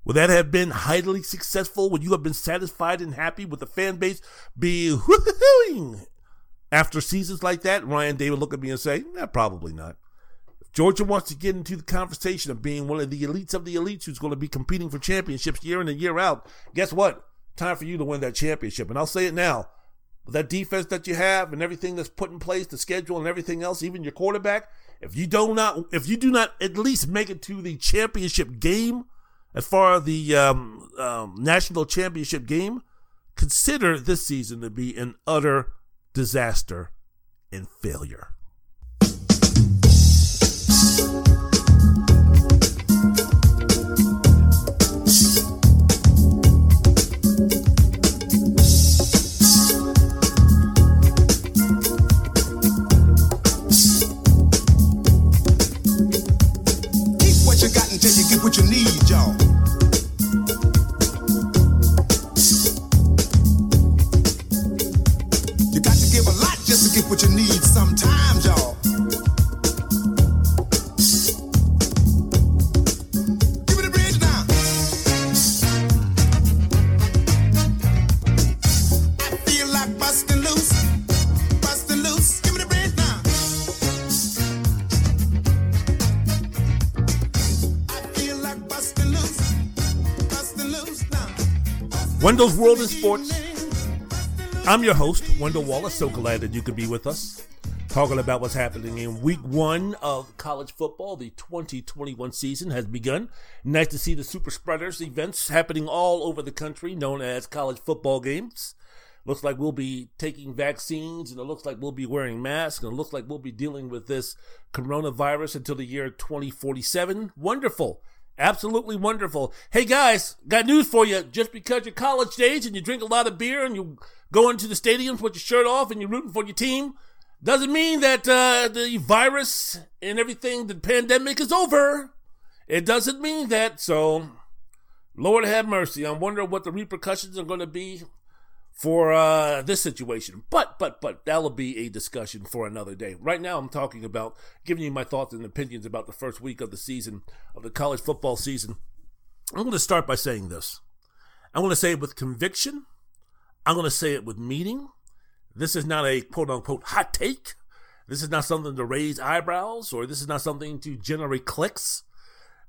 would that have been highly successful? Would you have been satisfied and happy with the fan base be after seasons like that? Ryan Day would look at me and say, nah, probably not. If Georgia wants to get into the conversation of being one of the elites of the elites who's going to be competing for championships year in and year out. Guess what? Time for you to win that championship. And I'll say it now. With that defense that you have and everything that's put in place, the schedule and everything else, even your quarterback, if you do not, if you do not at least make it to the championship game, as far as the um, um, national championship game, consider this season to be an utter disaster and failure. till you get what you need, y'all. You got to give a lot just to get what you need sometimes. Wendell's World in Sports. I'm your host, Wendell Wallace. So glad that you could be with us. Talking about what's happening in week one of college football. The 2021 season has begun. Nice to see the super spreaders events happening all over the country, known as college football games. Looks like we'll be taking vaccines, and it looks like we'll be wearing masks, and it looks like we'll be dealing with this coronavirus until the year 2047. Wonderful. Absolutely wonderful. Hey guys, got news for you. Just because you're college age and you drink a lot of beer and you go into the stadiums with your shirt off and you're rooting for your team, doesn't mean that uh, the virus and everything, the pandemic is over. It doesn't mean that. So, Lord have mercy. I'm wondering what the repercussions are going to be for uh, this situation. But, but, but that'll be a discussion for another day. Right now, I'm talking about giving you my thoughts and opinions about the first week of the season, of the college football season. I'm going to start by saying this. I'm going to say it with conviction. I'm going to say it with meaning. This is not a quote unquote hot take. This is not something to raise eyebrows or this is not something to generate clicks.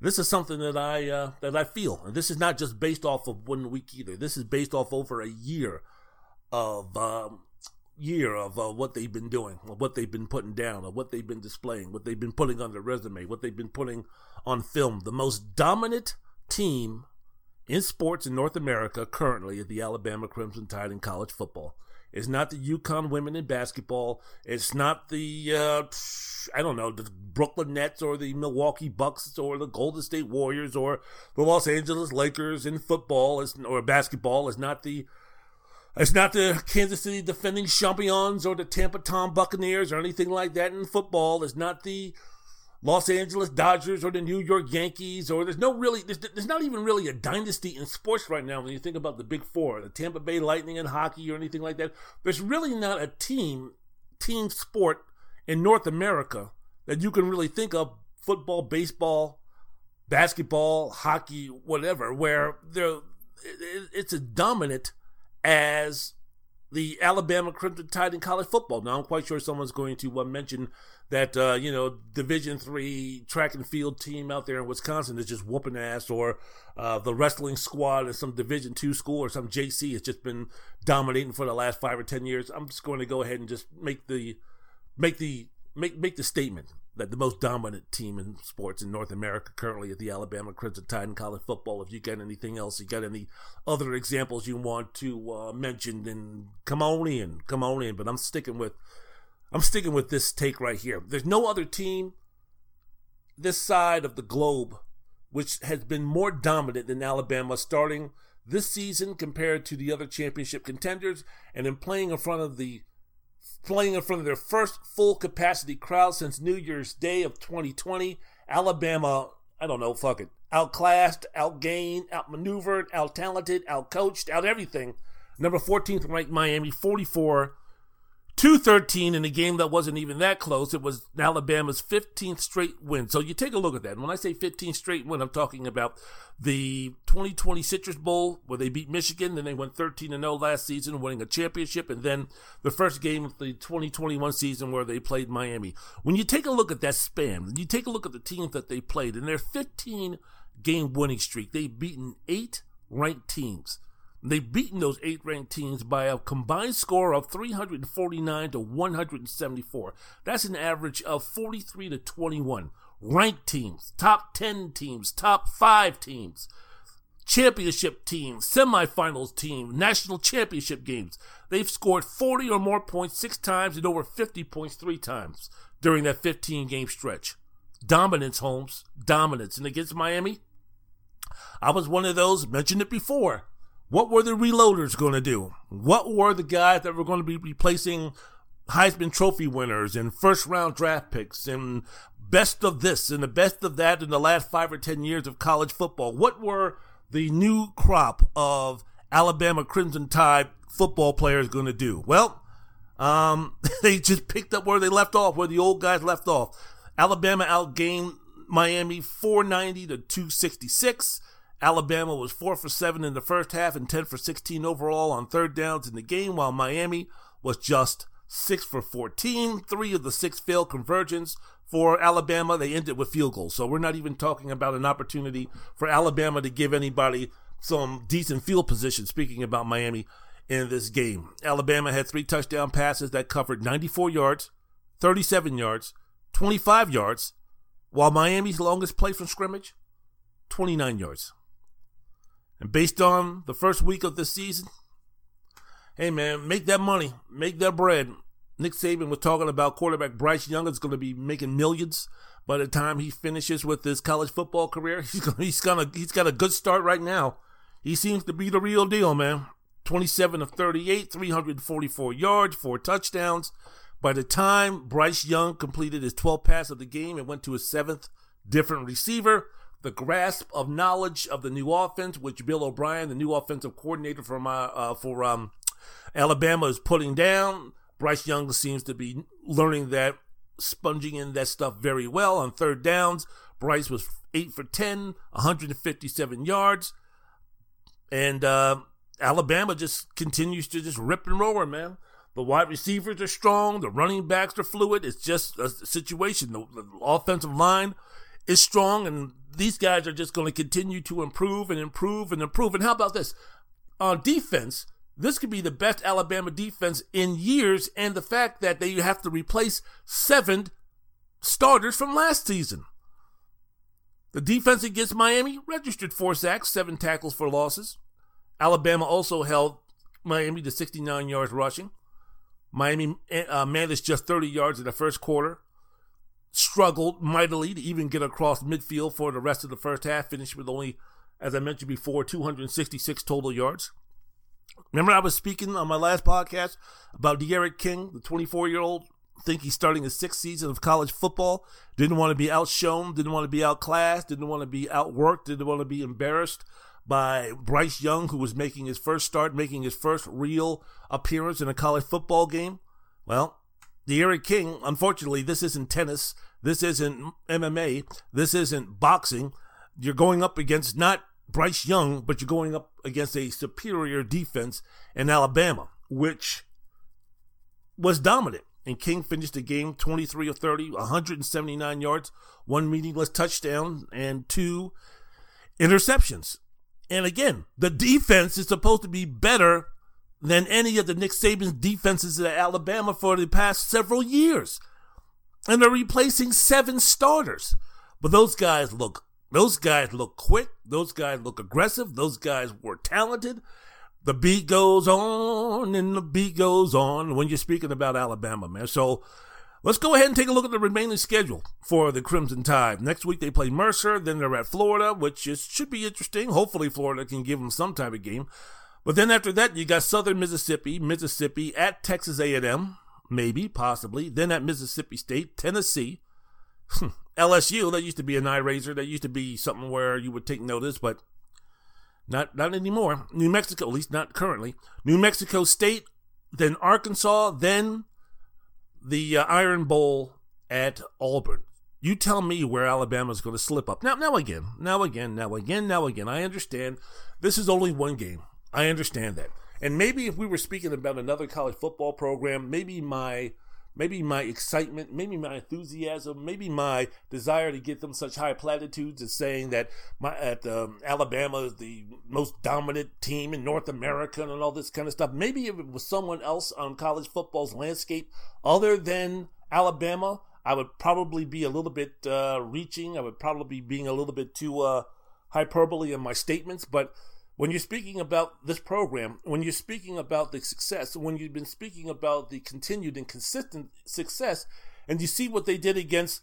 This is something that I uh, that I feel, and this is not just based off of one week either. This is based off over a year of um, year of uh, what they've been doing, of what they've been putting down, of what they've been displaying, what they've been putting on their resume, what they've been putting on film. The most dominant team in sports in North America currently is the Alabama Crimson Tide in college football. It's not the UConn women in basketball. It's not the uh, I don't know the Brooklyn Nets or the Milwaukee Bucks or the Golden State Warriors or the Los Angeles Lakers in football. It's, or basketball. It's not the it's not the Kansas City defending champions or the Tampa Tom Buccaneers or anything like that in football. It's not the Los Angeles Dodgers or the New York Yankees or there's no really there's, there's not even really a dynasty in sports right now when you think about the big four, the Tampa Bay Lightning and hockey or anything like that. There's really not a team team sport in North America that you can really think of football, baseball, basketball, hockey, whatever, where there it's a dominant as the Alabama Crimson Tide in college football. Now I'm quite sure someone's going to uh, mention that uh, you know Division three track and field team out there in Wisconsin is just whooping ass, or uh, the wrestling squad in some Division two school or some JC has just been dominating for the last five or ten years. I'm just going to go ahead and just make the make the make make the statement that the most dominant team in sports in North America currently is the Alabama Crimson Tide in college football. If you got anything else, you got any other examples you want to uh, mention, then come on in, come on in. But I'm sticking with I'm sticking with this take right here. There's no other team this side of the globe which has been more dominant than Alabama starting this season compared to the other championship contenders and in playing in front of the playing in front of their first full capacity crowd since New Year's Day of 2020. Alabama, I don't know, fuck it, outclassed, outgained, outmaneuvered, out talented, out coached, out everything. Number 14th ranked Miami, 44 213 in a game that wasn't even that close. It was Alabama's 15th straight win. So you take a look at that. And when I say 15 straight win, I'm talking about the 2020 Citrus Bowl where they beat Michigan. Then they went 13 0 last season, winning a championship. And then the first game of the 2021 season where they played Miami. When you take a look at that span, you take a look at the teams that they played in their 15 game winning streak, they've beaten eight ranked teams. They've beaten those eight ranked teams by a combined score of 349 to 174. That's an average of 43 to 21. Ranked teams, top 10 teams, top 5 teams, championship teams, semifinals team, national championship games. They've scored 40 or more points six times and over 50 points three times during that 15 game stretch. Dominance, Holmes. Dominance. And against Miami, I was one of those, mentioned it before. What were the reloaders going to do? What were the guys that were going to be replacing Heisman Trophy winners and first round draft picks and best of this and the best of that in the last five or ten years of college football? What were the new crop of Alabama Crimson Tide football players going to do? Well, um, they just picked up where they left off, where the old guys left off. Alabama outgained Miami 490 to 266. Alabama was 4 for 7 in the first half and 10 for 16 overall on third downs in the game, while Miami was just 6 for 14. Three of the six failed conversions for Alabama. They ended with field goals. So we're not even talking about an opportunity for Alabama to give anybody some decent field position, speaking about Miami in this game. Alabama had three touchdown passes that covered 94 yards, 37 yards, 25 yards, while Miami's longest play from scrimmage, 29 yards. And based on the first week of the season, hey man, make that money, make that bread. Nick Saban was talking about quarterback Bryce Young is going to be making millions by the time he finishes with his college football career. He's gonna, he's gonna he's got a good start right now. He seems to be the real deal, man. 27 of 38, 344 yards, four touchdowns. By the time Bryce Young completed his 12th pass of the game and went to his seventh different receiver, the grasp of knowledge of the new offense, which Bill O'Brien, the new offensive coordinator for my uh, for um, Alabama, is putting down. Bryce Young seems to be learning that, sponging in that stuff very well on third downs. Bryce was eight for 10, 157 yards, and uh, Alabama just continues to just rip and roar, man. The wide receivers are strong. The running backs are fluid. It's just a situation. The, the offensive line is strong, and these guys are just going to continue to improve and improve and improve. And how about this? On defense, this could be the best Alabama defense in years, and the fact that they have to replace seven starters from last season. The defense against Miami registered four sacks, seven tackles for losses. Alabama also held Miami to 69 yards rushing. Miami uh, managed just 30 yards in the first quarter struggled mightily to even get across midfield for the rest of the first half, finished with only, as I mentioned before, 266 total yards. Remember, I was speaking on my last podcast about D'Eriq King, the 24 year old, think he's starting his sixth season of college football. Didn't want to be outshone, didn't want to be outclassed, didn't want to be outworked, didn't want to be embarrassed by Bryce Young, who was making his first start, making his first real appearance in a college football game. Well, D'Eriq King, unfortunately, this isn't tennis. This isn't MMA. This isn't boxing. You're going up against not Bryce Young, but you're going up against a superior defense in Alabama. which was dominant. And King finished the game 23 of 30, 179 yards, one meaningless touchdown, and two interceptions. And again, the defense is supposed to be better than any of the Nick Saban's defenses at Alabama for the past several years. And they're replacing seven starters. But those guys look those guys look quick, those guys look aggressive, those guys were talented. The beat goes on and the beat goes on when you're speaking about Alabama, man. So let's go ahead and take a look at the remaining schedule for the Crimson Tide. Next week they play Mercer, then they're at Florida, which is, should be interesting. Hopefully Florida can give them some type of game. But then after that, you got Southern Mississippi, Mississippi at Texas A&M, maybe, possibly. Then at Mississippi State, Tennessee, LSU. That used to be an eye raiser. That used to be something where you would take notice, but not not anymore. New Mexico, at least not currently. New Mexico State, then Arkansas, then the uh, Iron Bowl at Auburn. You tell me where Alabama's going to slip up. Now, now again, now again, now again, now again. I understand this is only one game. I understand that. And maybe if we were speaking about another college football program, maybe my maybe my excitement, maybe my enthusiasm, maybe my desire to get them such high platitudes as saying that my at um, Alabama is the most dominant team in North America and all this kind of stuff. Maybe if it was someone else on college football's landscape other than Alabama, I would probably be a little bit uh, reaching. I would probably be being a little bit too uh, hyperbole in my statements, but when you're speaking about this program, when you're speaking about the success, when you've been speaking about the continued and consistent success, and you see what they did against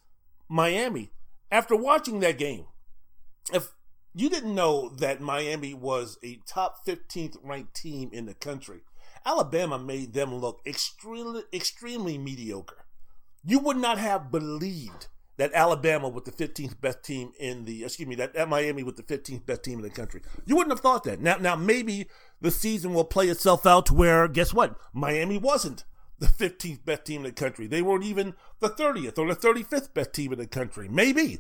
Miami, after watching that game, if you didn't know that Miami was a top 15th ranked team in the country, Alabama made them look extremely, extremely mediocre. You would not have believed that Alabama with the 15th best team in the excuse me that, that Miami with the 15th best team in the country. You wouldn't have thought that. Now now maybe the season will play itself out to where guess what? Miami wasn't the 15th best team in the country. They weren't even the 30th or the 35th best team in the country. Maybe.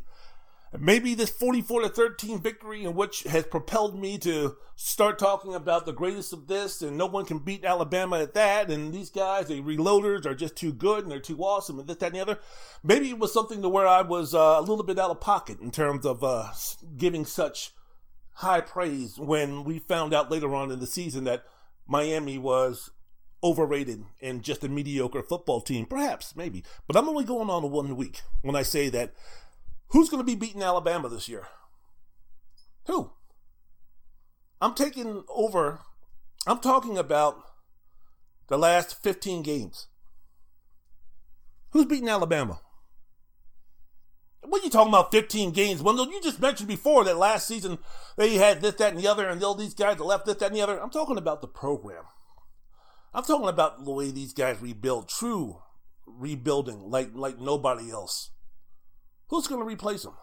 Maybe this 44 to 13 victory, in which has propelled me to start talking about the greatest of this, and no one can beat Alabama at that, and these guys, they reloaders, are just too good and they're too awesome, and this, that, and the other. Maybe it was something to where I was uh, a little bit out of pocket in terms of uh, giving such high praise when we found out later on in the season that Miami was overrated and just a mediocre football team. Perhaps, maybe. But I'm only going on one week when I say that Who's going to be beating Alabama this year? Who? I'm taking over. I'm talking about the last 15 games. Who's beating Alabama? What are you talking about 15 games? Well, you just mentioned before that last season they had this, that, and the other, and all these guys left this, that, and the other. I'm talking about the program. I'm talking about the way these guys rebuild, true rebuilding, like like nobody else. Who's going to replace him?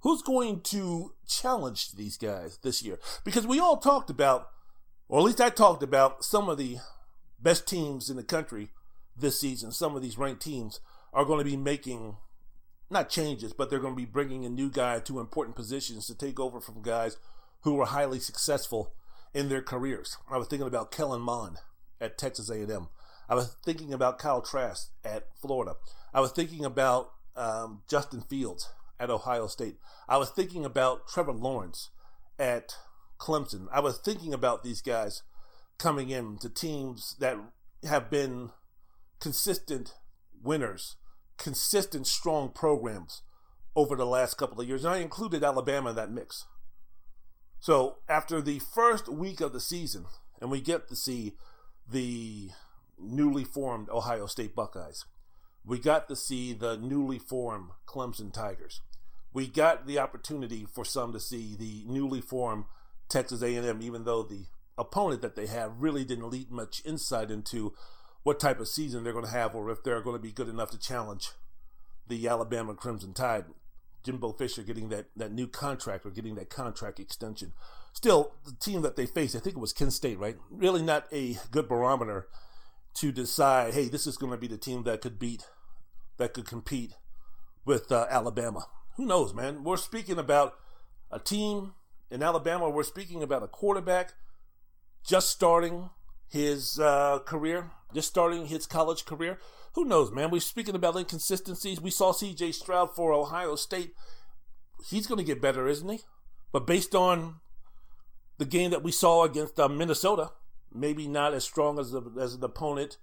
Who's going to challenge these guys this year? Because we all talked about, or at least I talked about, some of the best teams in the country this season. Some of these ranked teams are going to be making not changes, but they're going to be bringing a new guy to important positions to take over from guys who were highly successful in their careers. I was thinking about Kellen Mond at Texas A&M. I was thinking about Kyle Trask at Florida. I was thinking about um, Justin Fields at Ohio State. I was thinking about Trevor Lawrence at Clemson. I was thinking about these guys coming in to teams that have been consistent winners, consistent strong programs over the last couple of years. And I included Alabama in that mix. So after the first week of the season, and we get to see the newly formed Ohio State Buckeyes we got to see the newly formed Clemson Tigers. We got the opportunity for some to see the newly formed Texas A&M, even though the opponent that they have really didn't lead much insight into what type of season they're going to have or if they're going to be good enough to challenge the Alabama Crimson Tide. Jimbo Fisher getting that, that new contract or getting that contract extension. Still, the team that they faced, I think it was Kent State, right? Really not a good barometer to decide, hey, this is going to be the team that could beat that could compete with uh, Alabama. Who knows, man? We're speaking about a team in Alabama. We're speaking about a quarterback just starting his uh, career, just starting his college career. Who knows, man? We're speaking about inconsistencies. We saw C.J. Stroud for Ohio State. He's going to get better, isn't he? But based on the game that we saw against uh, Minnesota, maybe not as strong as, a, as an opponent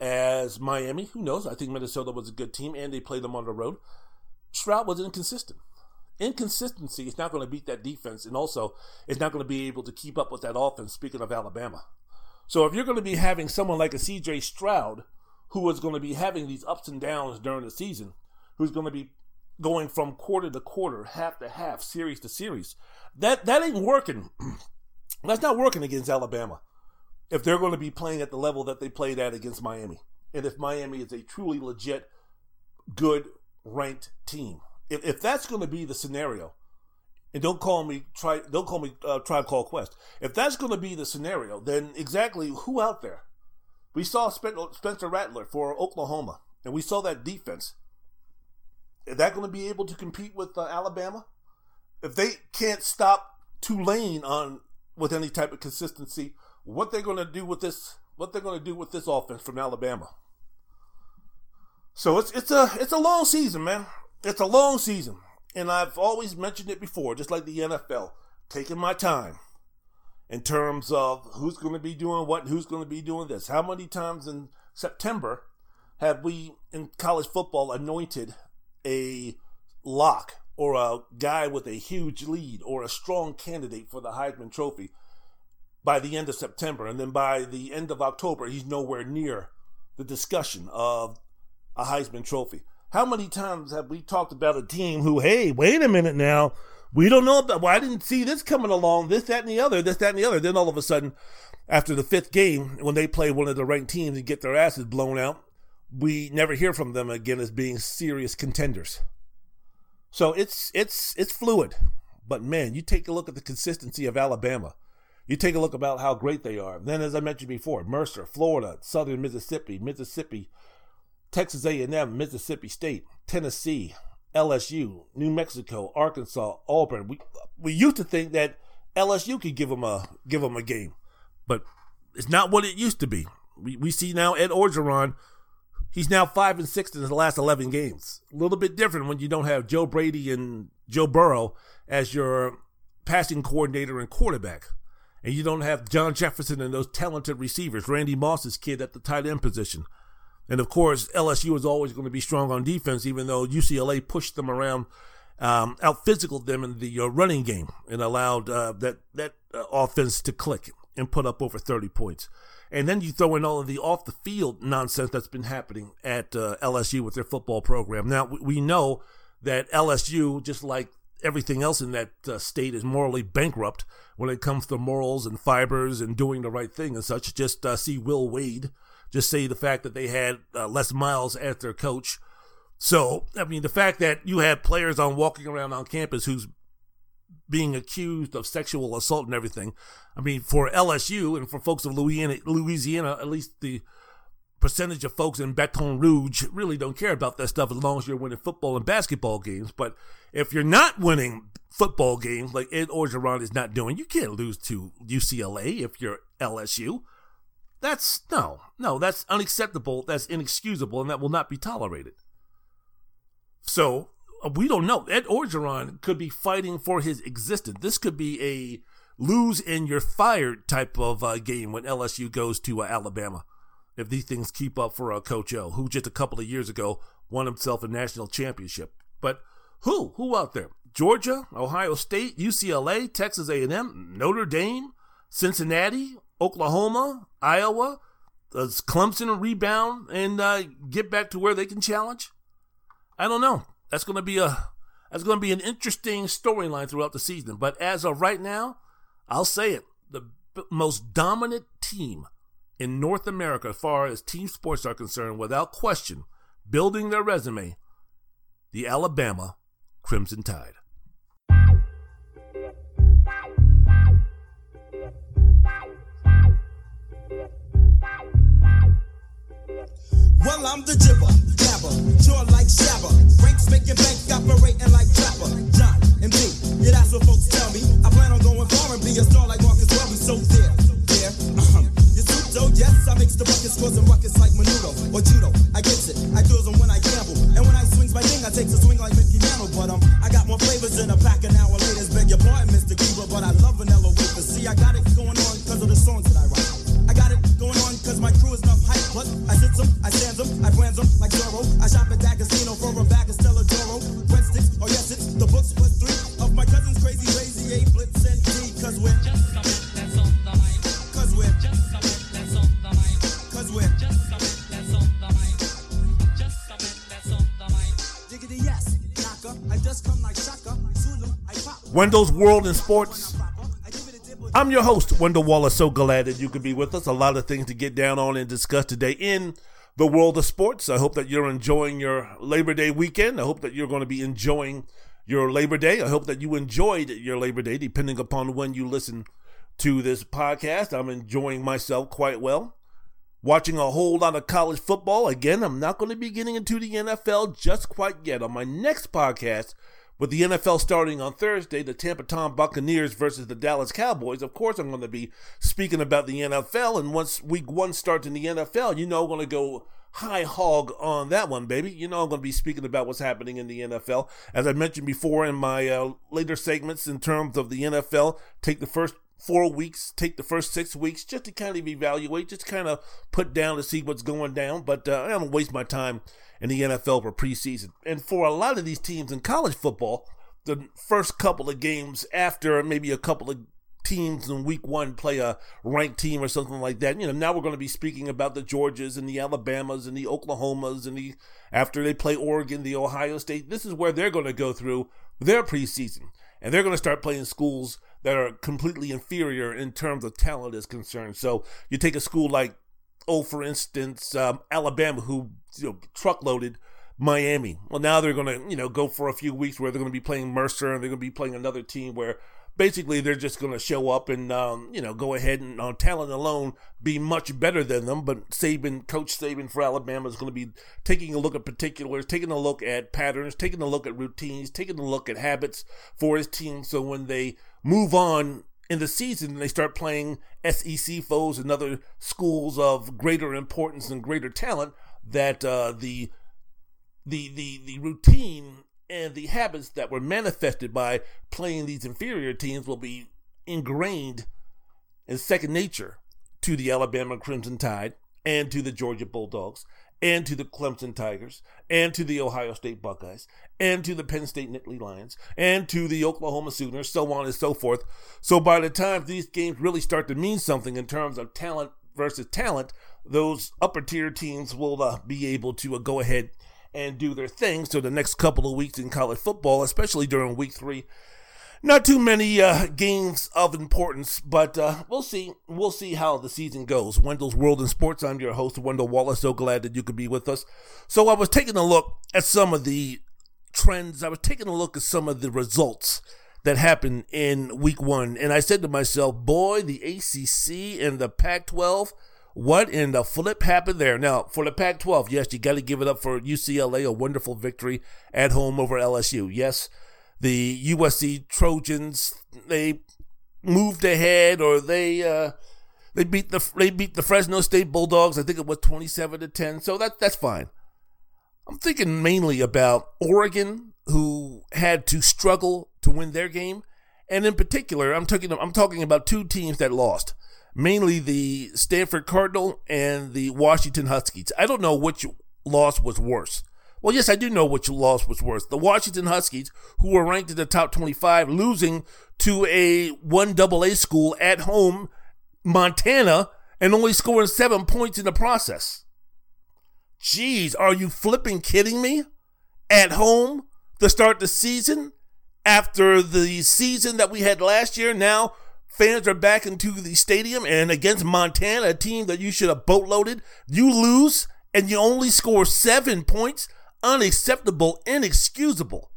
as Miami. Who knows? I think Minnesota was a good team and they played them on the road. Stroud was inconsistent. Inconsistency is not going to beat that defense, and also it's not going to be able to keep up with that offense. Speaking of Alabama, so if you're going to be having someone like a C.J. Stroud, who is going to be having these ups and downs during the season, who's going to be going from quarter to quarter, half to half, series to series, that that ain't working. That's not working against Alabama if they're going to be playing at the level that they played at against Miami, and if Miami is a truly legit, good ranked team. If, if that's going to be the scenario, and don't call me try don't call me uh, Tribe Called Quest. If that's going to be the scenario, then exactly who out there? We saw Spencer Rattler for Oklahoma, and we saw that defense. Is that going to be able to compete with uh, Alabama? If they can't stop Tulane on with any type of consistency, what they're going to do with this? What they're going to do with this offense from Alabama? So it's it's a it's a long season, man. It's a long season. And I've always mentioned it before, just like the NFL, taking my time in terms of who's going to be doing what, who's going to be doing this. How many times in September have we in college football anointed a lock or a guy with a huge lead or a strong candidate for the Heisman Trophy by the end of September? And then by the end of October, he's nowhere near the discussion of a Heisman Trophy. How many times have we talked about a team who, hey, wait a minute now, we don't know about, well, I didn't see this coming along, this, that, and the other, this, that, and the other. Then all of a sudden, after the fifth game, when they play one of the ranked teams and get their asses blown out, we never hear from them again as being serious contenders. So it's it's it's fluid. But man, you take a look at the consistency of Alabama. You take a look about how great they are. Then, as I mentioned before, Mercer, Florida, Southern Mississippi, Mississippi, Texas A&M, Mississippi State, Tennessee, LSU, New Mexico, Arkansas, Auburn. We we used to think that LSU could give them a give them a game, but it's not what it used to be. We we see now Ed Orgeron. He's now five and six in his last eleven games. A little bit different when you don't have Joe Brady and Joe Burrow as your passing coordinator and quarterback, and you don't have John Jefferson and those talented receivers. Randy Moss's kid at the tight end position. And of course, LSU is always going to be strong on defense, even though UCLA pushed them around, um, out physical them in the uh, running game and allowed uh, that that uh, offense to click and put up over 30 points. And then you throw in all of the off the field nonsense that's been happening at uh, LSU with their football program. Now we know that LSU, just like everything else in that uh, state, is morally bankrupt when it comes to morals and fibers and doing the right thing and such. Just uh, see Will Wade just say the fact that they had uh, Les Miles as their coach. So, I mean, the fact that you have players on walking around on campus who's being accused of sexual assault and everything. I mean, for LSU and for folks of Louisiana, Louisiana, at least the percentage of folks in Baton Rouge really don't care about that stuff as long as you're winning football and basketball games. But if you're not winning football games like Ed Orgeron is not doing, you can't lose to UCLA if you're LSU. That's no, no, that's unacceptable, that's inexcusable, and that will not be tolerated. So uh, we don't know. Ed Orgeron could be fighting for his existence. This could be a lose and you're fired type of uh, game when LSU goes to uh, Alabama. If these things keep up for uh, Coach O, who just a couple of years ago won himself a national championship. But who? Who out there? Georgia, Ohio State, UCLA, Texas A&M, Notre Dame, Cincinnati, Oklahoma, Iowa? Does Clemson rebound and uh, get back to where they can challenge? I don't know. That's going to be a that's going to be an interesting storyline throughout the season. But as of right now, I'll say it: the most dominant team in North America, as far as team sports are concerned, without question, building their resume, the Alabama Crimson Tide. Well, I'm the jibber, jabber, jaw like Shabba. Ranks making bank, operating like Trapper. John and me, yeah, that's what folks tell me. I plan on going far and be a star like Marcus Welby. So there, so yes, I mix the buckets, causing ruckus like Menudo or Judo. I get it, I do them when I gamble. And when I swings my thing, I takes a swing like Mickey Mantle. But um, I got more flavors in a pack an hour later. Beg your pardon, Mr. Cuba, but I love vanilla wafers. See, I got it going on because of the songs that I write. I got it going on because my crew is not hype. But I sits them, I stands them, I brands them like Zorro. I shop at that casino for a bag of Stella D'oro. Breadsticks, oh yes, it's the books for three of my cousin's crazy, crazy A Blitz and D. Cause we're just coming. Wendell's World in Sports. I'm your host, Wendell Wallace. So glad that you could be with us. A lot of things to get down on and discuss today in the world of sports. I hope that you're enjoying your Labor Day weekend. I hope that you're going to be enjoying your Labor Day. I hope that you enjoyed your Labor Day, depending upon when you listen to this podcast. I'm enjoying myself quite well. Watching a whole lot of college football. Again, I'm not going to be getting into the NFL just quite yet. On my next podcast, with the NFL starting on Thursday, the Tampa Tom Buccaneers versus the Dallas Cowboys, of course, I'm going to be speaking about the NFL. And once week one starts in the NFL, you know, I'm going to go high hog on that one, baby. You know, I'm going to be speaking about what's happening in the NFL. As I mentioned before in my uh, later segments, in terms of the NFL, take the first four weeks, take the first six weeks just to kind of evaluate, just kind of put down to see what's going down. But uh, I don't waste my time in the NFL for preseason. And for a lot of these teams in college football, the first couple of games after maybe a couple of teams in week one play a ranked team or something like that. You know, now we're going to be speaking about the Georgias and the Alabamas and the Oklahomas and the after they play Oregon, the Ohio State. This is where they're going to go through their preseason. And they're going to start playing schools that are completely inferior in terms of talent is concerned. So you take a school like, oh, for instance, um, Alabama, who you know, truckloaded Miami. Well, now they're going to, you know, go for a few weeks where they're going to be playing Mercer and they're going to be playing another team where basically they're just going to show up and, um, you know, go ahead and on talent alone be much better than them. But Saban, Coach Saban for Alabama is going to be taking a look at particulars, taking a look at patterns, taking a look at routines, taking a look at habits for his team. So when they move on in the season and they start playing SEC foes and other schools of greater importance and greater talent, that uh, the the the the routine and the habits that were manifested by playing these inferior teams will be ingrained in second nature to the Alabama Crimson Tide and to the Georgia Bulldogs and to the Clemson Tigers and to the Ohio State Buckeyes and to the Penn State Nittany Lions and to the Oklahoma Sooners, so on and so forth. So by the time these games really start to mean something in terms of talent versus talent, those upper tier teams will uh, be able to uh, go ahead and do their thing. So the next couple of weeks in college football, especially during week three, not too many uh, games of importance, but uh, we'll see. We'll see how the season goes. Wendell's World in Sports. I'm your host, Wendell Wallace. So glad that you could be with us. So I was taking a look at some of the trends. I was taking a look at some of the results that happened in week one, and I said to myself, "Boy, the ACC and the Pac-12." What in the flip happened there? Now, for the Pac 12, yes, you got to give it up for UCLA, a wonderful victory at home over LSU. Yes, the USC Trojans, they moved ahead or they, uh, they beat the they beat the Fresno State Bulldogs. I think it was twenty seven to ten. So that that's fine. I'm thinking mainly about Oregon, who had to struggle to win their game, and in particular, I'm talking I'm talking about two teams that lost mainly the Stanford Cardinal and the Washington Huskies. I don't know which loss was worse. Well, yes, I do know which loss was worse. The Washington Huskies, who were ranked in the top 25, losing to a 1AA school at home, Montana, and only scoring seven points in the process. Jeez, are you flipping kidding me? At home to start the season? After the season that we had last year, now fans are back into the stadium and against Montana, a team that you should have boatloaded, you lose and you only score seven points. Unacceptable, inexcusable.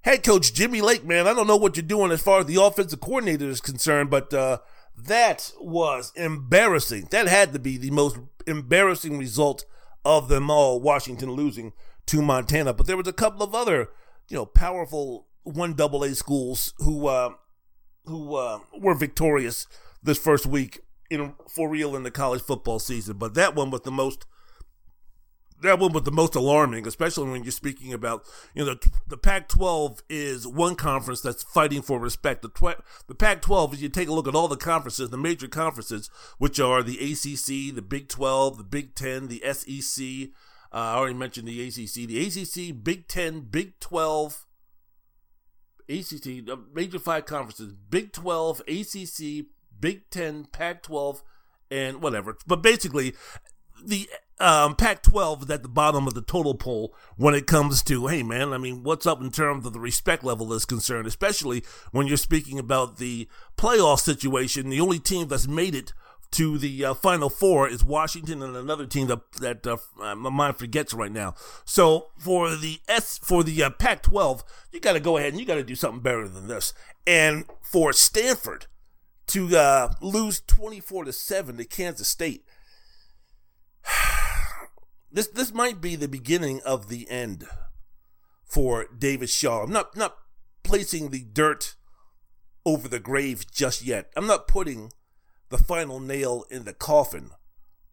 Head coach Jimmy Lake, man, I don't know what you're doing as far as the offensive coordinator is concerned, but uh, that was embarrassing. That had to be the most embarrassing result of them all, Washington losing to Montana. But there was a couple of other, you know, powerful one double A schools who uh, who uh, were victorious this first week in for real in the college football season. But that one was the most that one was the most alarming, especially when you're speaking about, you know, the, the Pac-12 is one conference that's fighting for respect. The, the Pac-12, if you take a look at all the conferences, the major conferences, which are the ACC, the Big 12, the Big 10, the SEC. Uh, I already mentioned the ACC, the ACC, Big 10, Big 12, ACC, the major five conferences, Big 12, ACC, Big 10, Pac-12, and whatever. But basically, the um, Pac 12 is at the bottom of the total poll when it comes to, hey, man, I mean, what's up in terms of the respect level is concerned, especially when you're speaking about the playoff situation. The only team that's made it to the uh, Final Four is Washington and another team that, that uh, my mind forgets right now. So for the S for the uh, Pac-12, you got to go ahead and you got to do something better than this. And for Stanford to uh, lose 24 to seven to Kansas State this this might be the beginning of the end for David Shaw. I'm not not placing the dirt over the grave just yet. I'm not putting the final nail in the coffin.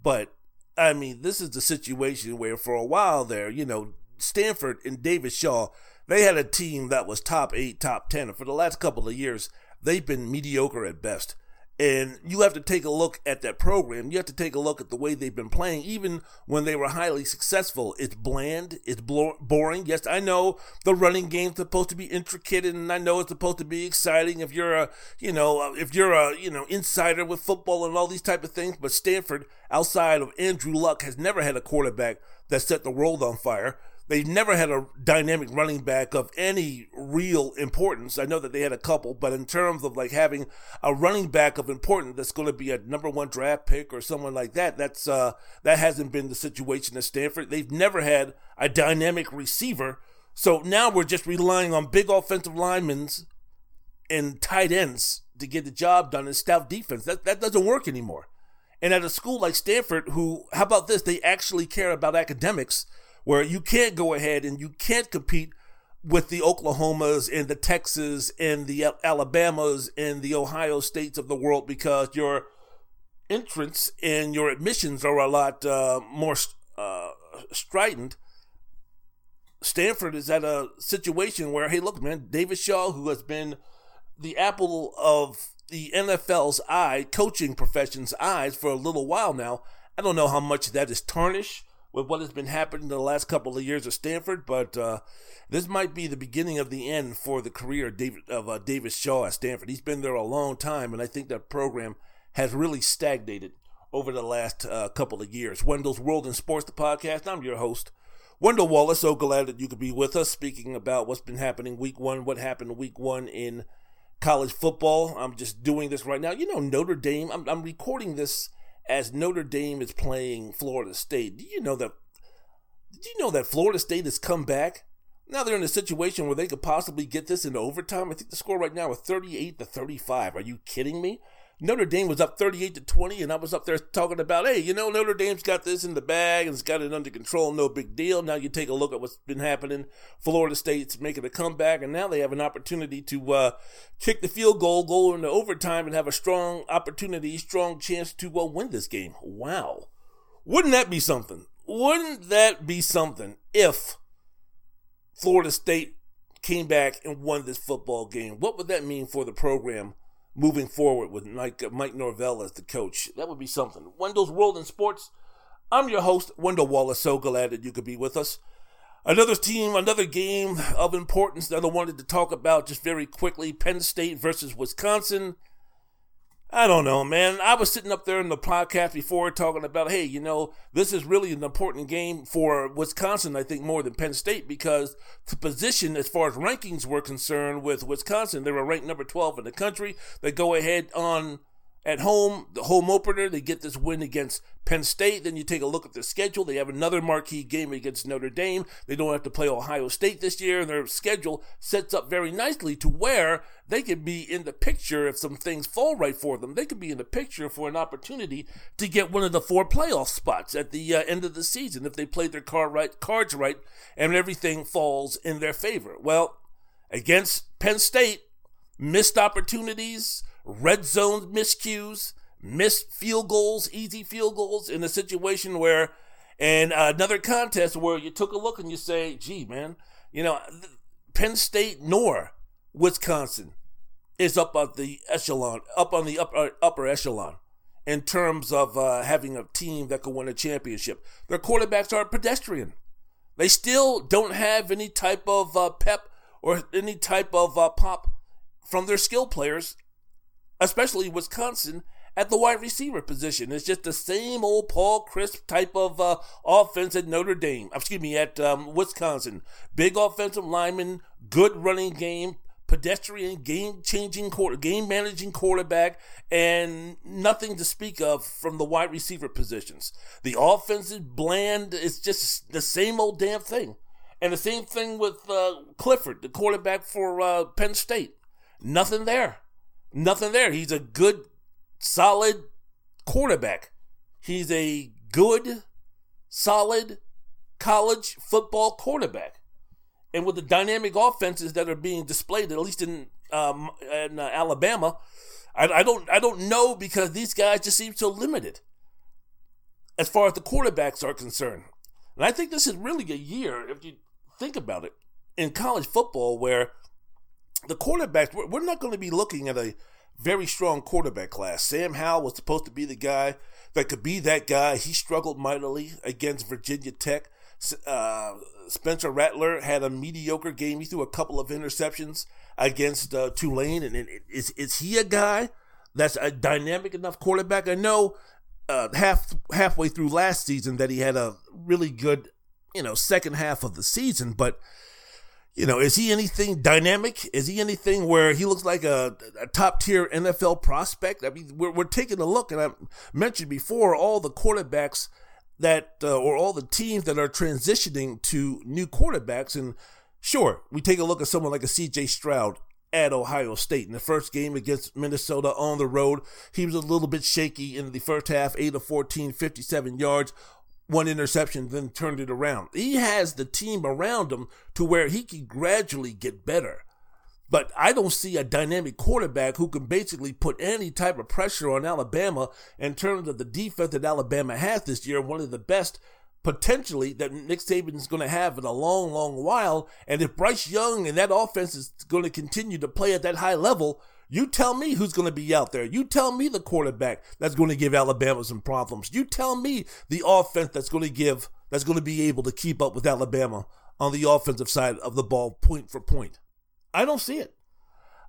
But I mean, this is the situation where for a while there, you know, Stanford and David Shaw, they had a team that was top 8, top 10. And for the last couple of years, they've been mediocre at best. And you have to take a look at that program. You have to take a look at the way they've been playing, even when they were highly successful. It's bland. It's boring. Yes, I know the running game's supposed to be intricate, and I know it's supposed to be exciting. If you're a, you know, uh, if you're a, you know, insider with football and all these type of things. But Stanford, outside of Andrew Luck, has never had a quarterback that set the world on fire. They've never had a dynamic running back of any real importance. I know that they had a couple, but in terms of like having a running back of importance that's going to be a number one draft pick or someone like that, that's uh, that hasn't been the situation at Stanford. They've never had a dynamic receiver. So now we're just relying on big offensive linemen and tight ends to get the job done in stout defense. That that doesn't work anymore. And at a school like Stanford, who how about this? They actually care about academics where you can't go ahead and you can't compete with the Oklahomas and the Texas and the Alabamas and the Ohio States of the world because your entrance and your admissions are a lot uh, more uh, strident. Stanford is at a situation where, hey, look, man, David Shaw, who has been the apple of the NFL's eye, coaching profession's eyes for a little while now, I don't know how much that is tarnished with what has been happening in the last couple of years at Stanford, but uh, this might be the beginning of the end for the career of David, of uh, Davis Shaw at Stanford. He's been there a long time, and I think that program has really stagnated over the last uh, couple of years. Wendell's World in Sports, the podcast. I'm your host, Wendell Wallace. So glad that you could be with us, speaking about what's been happening week one, what happened week one in college football. I'm just doing this right now. You know, Notre Dame. I'm, I'm recording this as Notre Dame is playing Florida State. Do you know that? Did you know that Florida State has come back? Now they're in a situation where they could possibly get this into overtime. I think the score right now is 38 to 35. Are you kidding me? Notre Dame was up 38 to 20, and I was up there talking about, hey, you know, Notre Dame's got this in the bag and it's got it under control, no big deal. Now you take a look at what's been happening. Florida State's making a comeback, and now they have an opportunity to uh, kick the field goal, go into overtime, and have a strong opportunity, strong chance to uh, win this game. Wow. Wouldn't that be something? Wouldn't that be something if Florida State came back and won this football game? What would that mean for the program? Moving forward with Mike, Mike Norvell as the coach. That would be something. Wendell's World in Sports. I'm your host, Wendell Wallace. So glad that you could be with us. Another team, another game of importance that I wanted to talk about just very quickly Penn State versus Wisconsin. I don't know, man. I was sitting up there in the podcast before talking about, hey, you know, this is really an important game for Wisconsin, I think, more than Penn State because the position, as far as rankings were concerned, with Wisconsin, they were ranked number 12 in the country. They go ahead on at home, the home opener, they get this win against Penn State. Then you take a look at their schedule. They have another marquee game against Notre Dame. They don't have to play Ohio State this year. And their schedule sets up very nicely to where they could be in the picture if some things fall right for them. They could be in the picture for an opportunity to get one of the four playoff spots at the uh, end of the season if they played their card right, cards right and everything falls in their favor. Well, against Penn State, missed opportunities red zone miscues, missed field goals, easy field goals in a situation where And another contest where you took a look and you say, gee, man, you know, Penn State nor Wisconsin is up on the echelon, up on the upper, upper echelon in terms of uh, having a team that could win a championship. Their quarterbacks are pedestrian. They still don't have any type of uh, pep or any type of uh, pop from their skill players, especially Wisconsin at the wide receiver position. It's just the same old Paul Chryst type of uh, offense at Notre Dame. Excuse me, at um, Wisconsin. Big offensive lineman, good running game, pedestrian, game changing, game managing quarterback, and nothing to speak of from the wide receiver positions. The offense is bland. It's just the same old damn thing. And the same thing with uh, Clifford, the quarterback for uh, Penn State. Nothing there. Nothing there. He's a good solid quarterback. He's a good, solid college football quarterback. And with the dynamic offenses that are being displayed, at least in um, in uh, Alabama, I, I, don't I don't know because these guys just seem so limited as far as the quarterbacks are concerned. And I think this is really a year, if you think about it, in college football where the quarterbacks we're, not going to be looking at a very strong quarterback class. Sam Howell was supposed to be the guy that could be that guy. He struggled mightily against Virginia Tech. Uh, Spencer Rattler had a mediocre game. He threw a couple of interceptions against uh, Tulane. And, and is is he a guy that's a dynamic enough quarterback? I know uh, half halfway through last season that he had a really good, you know, second half of the season, but you know, is he anything dynamic? Is he anything where he looks like a, a top tier NFL prospect? I mean, we're, we're taking a look, and I mentioned before all the quarterbacks that, uh, or all the teams that are transitioning to new quarterbacks. And sure, we take a look at someone like a CJ Stroud at Ohio State. In the first game against Minnesota on the road, he was a little bit shaky in the first half, 8 of 14, 57 yards one interception, then turned it around. He has the team around him to where he can gradually get better. But I don't see a dynamic quarterback who can basically put any type of pressure on Alabama in terms of the defense that Alabama has this year, one of the best potentially that Nick Saban is going to have in a long, long while. And if Bryce Young and that offense is going to continue to play at that high level, you tell me who's going to be out there. You tell me the quarterback that's going to give Alabama some problems. You tell me the offense that's going to give, that's going to be able to keep up with Alabama on the offensive side of the ball, point for point. I don't see it.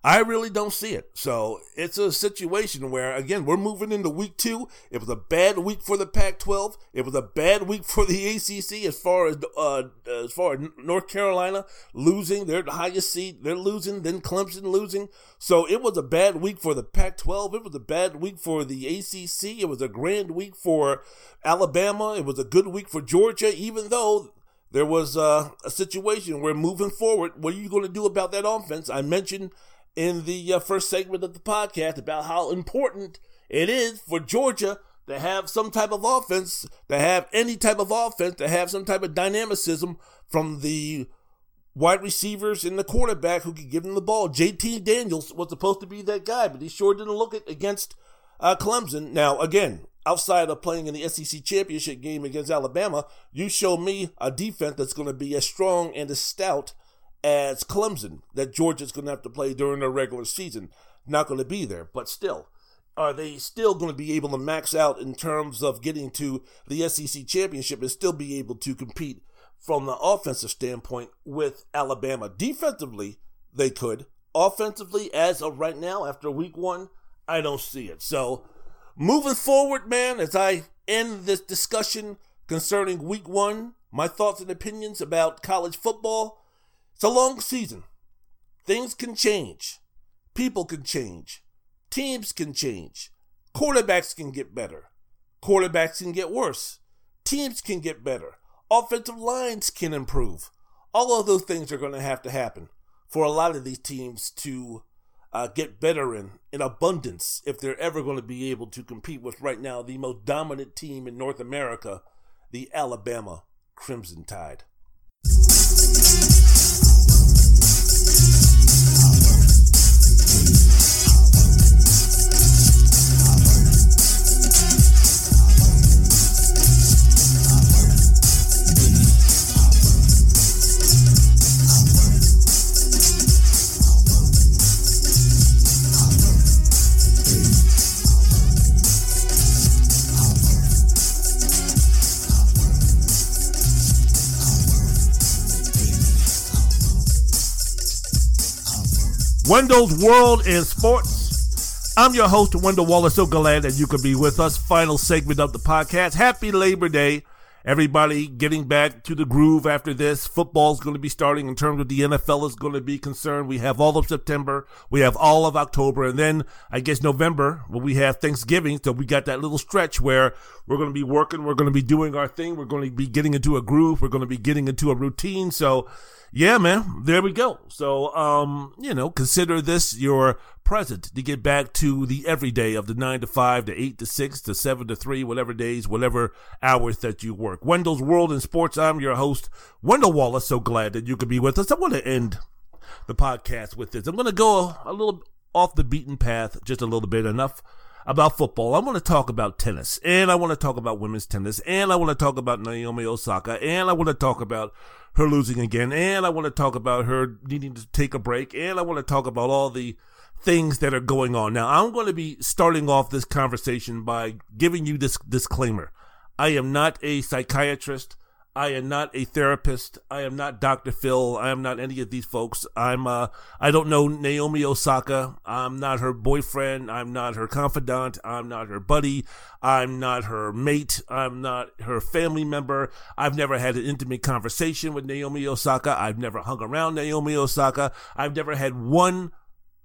I really don't see it. So it's a situation where, again, we're moving into week two. It was a bad week for the Pac-12. It was a bad week for the ACC as far as uh, as far as North Carolina losing. They're the highest seed. They're losing. Then Clemson losing. So it was a bad week for the Pac-12. It was a bad week for the ACC. It was a grand week for Alabama. It was a good week for Georgia, even though there was uh, a situation where moving forward, what are you going to do about that offense? I mentioned in the uh, first segment of the podcast about how important it is for Georgia to have some type of offense, to have any type of offense, to have some type of dynamicism from the wide receivers and the quarterback who can give them the ball. JT Daniels was supposed to be that guy, but he sure didn't look it against uh, Clemson. Now, again, outside of playing in the SEC championship game against Alabama, you show me a defense that's going to be as strong and as stout as Clemson that Georgia's going to have to play during their regular season. Not going to be there, but still. Are they still going to be able to max out in terms of getting to the SEC championship and still be able to compete from the offensive standpoint with Alabama? Defensively, they could. Offensively, as of right now, after week one, I don't see it. So, moving forward, man, as I end this discussion concerning week one, my thoughts and opinions about college football, it's a long season. Things can change. People can change. Teams can change. Quarterbacks can get better. Quarterbacks can get worse. Teams can get better. Offensive lines can improve. All of those things are going to have to happen for a lot of these teams to uh, get better in, in abundance if they're ever going to be able to compete with right now the most dominant team in North America, the Alabama Crimson Tide. Wendell's World in Sports. I'm your host, Wendell Wallace. So glad that you could be with us. Final segment of the podcast. Happy Labor Day. Everybody getting back to the groove after this. Football's going to be starting in terms of the NFL is going to be concerned. We have all of September. We have all of October. And then I guess November, when we have Thanksgiving. So we got that little stretch where we're going to be working. We're going to be doing our thing. We're going to be getting into a groove. We're going to be getting into a routine. So yeah, man, there we go. So, um, you know, consider this your present to get back to the everyday of the nine to five to eight to six to seven to three, whatever days, whatever hours that you work. Wendell's World in Sports. I'm your host, Wendell Wallace. So glad that you could be with us. I want to end the podcast with this. I'm going to go a little off the beaten path, just a little bit enough about football. I want to talk about tennis and I want to talk about women's tennis and I want to talk about Naomi Osaka and I want to talk about her losing again and I want to talk about her needing to take a break and I want to talk about all the things that are going on. Now, I'm going to be starting off this conversation by giving you this disclaimer. I am not a psychiatrist. I am not a therapist. I am not Dr. Phil. I am not any of these folks. I'm uh I don't know Naomi Osaka. I'm not her boyfriend. I'm not her confidant. I'm not her buddy. I'm not her mate. I'm not her family member. I've never had an intimate conversation with Naomi Osaka. I've never hung around Naomi Osaka. I've never had one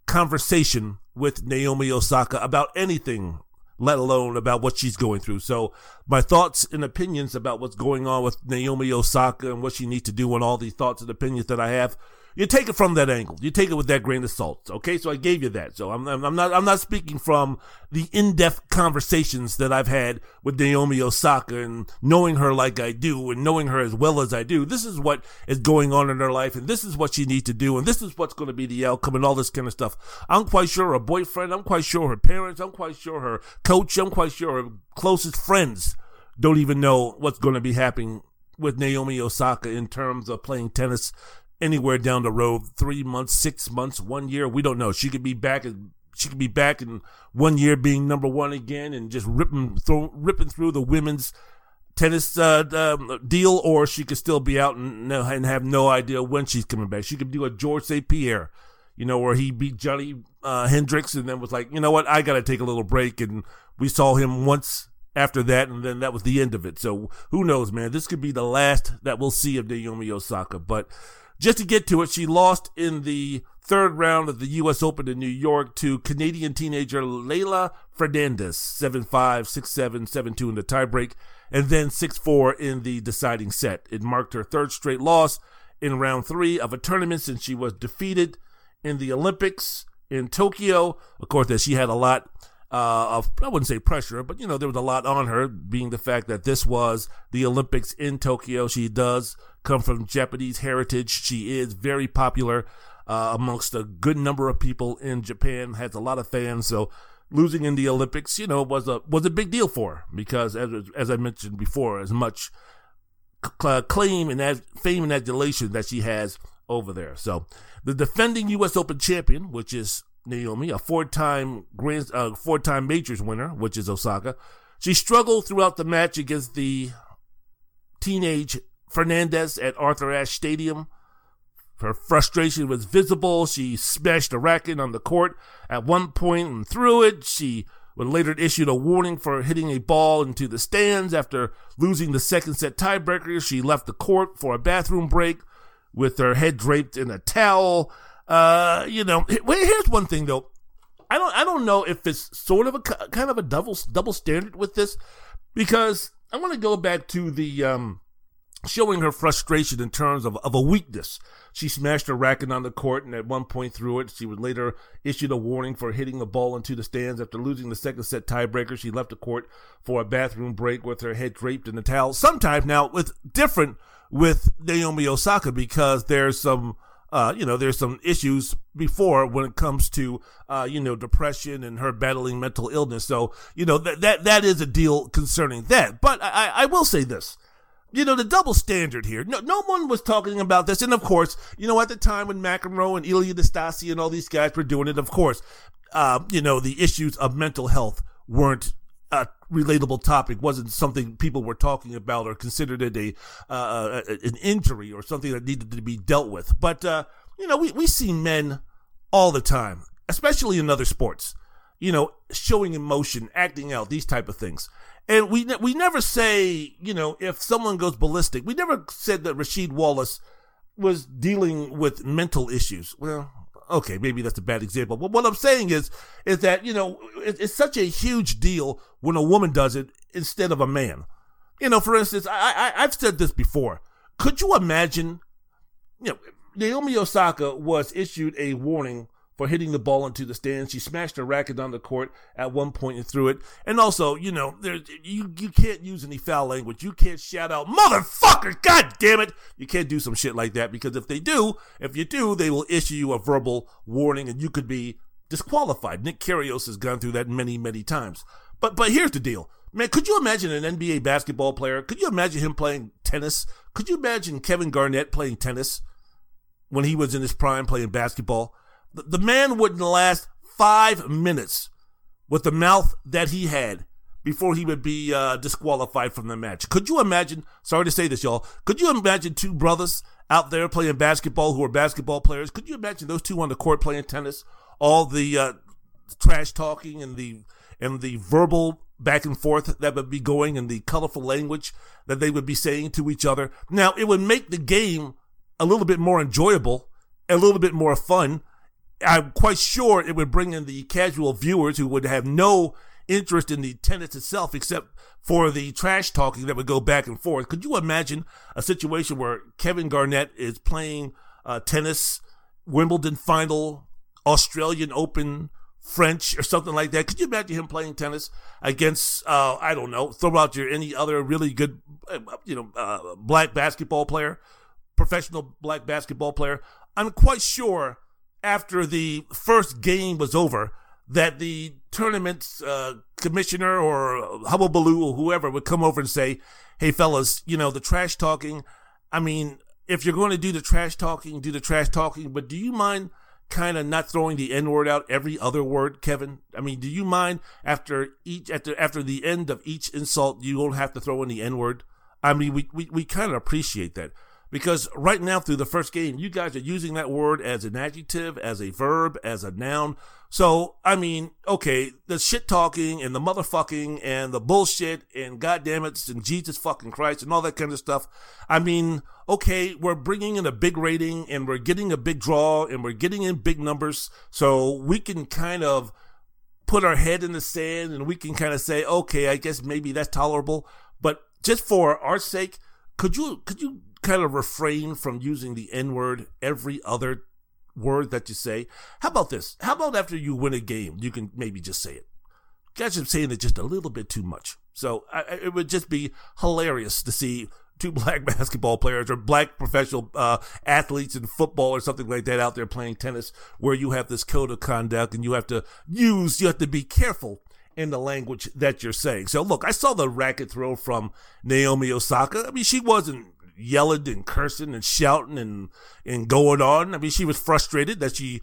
conversation with Naomi Osaka about anything let alone about what she's going through. So my thoughts and opinions about what's going on with Naomi Osaka and what she needs to do and all these thoughts and opinions that I have you take it from that angle. You take it with that grain of salt. Okay, so I gave you that. So I'm, I'm not I'm not speaking from the in-depth conversations that I've had with Naomi Osaka and knowing her like I do and knowing her as well as I do. This is what is going on in her life, and this is what she needs to do, and this is what's going to be the outcome, and all this kind of stuff. I'm quite sure her boyfriend. I'm quite sure her parents. I'm quite sure her coach. I'm quite sure her closest friends don't even know what's going to be happening with Naomi Osaka in terms of playing tennis anywhere down the road, three months, six months, one year. We don't know. She could be back. and She could be back in one year being number one again and just ripping through, ripping through the women's tennis uh, um, deal, or she could still be out and, and have no idea when she's coming back. She could do a George St. Pierre, you know, where he beat Johnny uh, Hendricks and then was like, you know what, I got to take a little break. And we saw him once after that, and then that was the end of it. So who knows, man? This could be the last that we'll see of Naomi Osaka. But just to get to it, she lost in the third round of the U.S. Open in New York to Canadian teenager Leylah Fernandez, 7-5, 6-7, 7-2 in the tiebreak, and then 6-4 in the deciding set. It marked her third straight loss in round three of a tournament since she was defeated in the Olympics in Tokyo. Of course, that she had a lot uh, of, I wouldn't say pressure, but you know, there was a lot on her, being the fact that this was the Olympics in Tokyo. She does come from Japanese heritage. She is very popular uh, amongst a good number of people in Japan. Has a lot of fans. So losing in the Olympics, you know, was a was a big deal for her because, as as I mentioned before, as much claim and as fame and adulation that she has over there. So the defending U.S. Open champion, which is Naomi, a four-time grand, uh, four-time majors winner, which is Osaka. She struggled throughout the match against the teenage Fernandez at Arthur Ashe Stadium. Her frustration was visible. She smashed a racket on the court at one point and threw it. She was later issued a warning for hitting a ball into the stands after losing the second set tiebreaker. She left the court for a bathroom break with her head draped in a towel. Uh, you know, here's one thing though. I don't, I don't know if it's sort of a kind of a double, double standard with this because I want to go back to the, um, showing her frustration in terms of, of a weakness. She smashed her racket on the court and at one point threw it. She was later issued a warning for hitting the ball into the stands after losing the second set tiebreaker. She left the court for a bathroom break with her head draped in a towel. Sometimes now with different with Naomi Osaka because there's some uh, you know, there's some issues before when it comes to, uh, you know, depression and her battling mental illness. So, you know, that, that, that is a deal concerning that. But I, I will say this you know, the double standard here. No, no one was talking about this. And of course, you know, at the time when McEnroe and Ilie Nastase and all these guys were doing it, of course, uh, you know, the issues of mental health weren't a relatable topic, wasn't something people were talking about or considered it a, uh, an injury or something that needed to be dealt with. But, uh, you know, we, we see men all the time, especially in other sports. You know, showing emotion, acting out, these type of things. And we ne- we never say, you know, if someone goes ballistic, we never said that Rasheed Wallace was dealing with mental issues. Well, okay, maybe that's a bad example. But what I'm saying is, is that, you know, it, it's such a huge deal when a woman does it instead of a man. You know, for instance, I, I, I've said this before. Could you imagine, you know, Naomi Osaka was issued a warning for hitting the ball into the stands. She smashed her racket on the court at one point and threw it. And also, you know, there you you can't use any foul language. You can't shout out "motherfucker," god damn it. You can't do some shit like that because if they do, if you do, they will issue you a verbal warning and you could be disqualified. Nick Kyrgios has gone through that many many times. But but here's the deal. Man, could you imagine an NBA basketball player? Could you imagine him playing tennis? Could you imagine Kevin Garnett playing tennis when he was in his prime playing basketball? The man wouldn't last five minutes with the mouth that he had before he would be uh, disqualified from the match. Could you imagine? Sorry to say this, y'all. Could you imagine two brothers out there playing basketball who are basketball players? Could you imagine those two on the court playing tennis? All the uh, trash talking and the and the verbal back and forth that would be going and the colorful language that they would be saying to each other. Now, it would make the game a little bit more enjoyable, a little bit more fun, I'm quite sure it would bring in the casual viewers who would have no interest in the tennis itself except for the trash talking that would go back and forth. Could you imagine a situation where Kevin Garnett is playing uh, tennis, Wimbledon final, Australian Open, French, or something like that? Could you imagine him playing tennis against, uh, I don't know, throw out your any other really good, uh, you know, uh, black basketball player, professional black basketball player? I'm quite sure after the first game was over that the tournament's uh, commissioner or Hubble or whoever would come over and say, "Hey, fellas, you know the trash talking. I mean, if you're going to do the trash talking, do the trash talking. But do you mind kind of not throwing the N word out every other word, Kevin? I mean, do you mind after each after after the end of each insult, you don't have to throw in the N word? I mean, we we, we kind of appreciate that. Because right now, through the first game, you guys are using that word as an adjective, as a verb, as a noun. So, I mean, okay, the shit talking and the motherfucking and the bullshit and goddamn and Jesus fucking Christ and all that kind of stuff. I mean, okay, we're bringing in a big rating and we're getting a big draw and we're getting in big numbers. So we can kind of put our head in the sand and we can kind of say, okay, I guess maybe that's tolerable. But just for our sake, could you, could you kind of refrain from using the N word every other word that you say. How about this? How about after you win a game, you can maybe just say it? Guys are saying it just a little bit too much. So I, it would just be hilarious to see two black basketball players or black professional uh, athletes in football or something like that out there playing tennis where you have this code of conduct and you have to use, you have to be careful in the language that you're saying. So look, I saw the racket throw from Naomi Osaka. I mean, she wasn't yelling and cursing and shouting and and going on. I mean, she was frustrated that she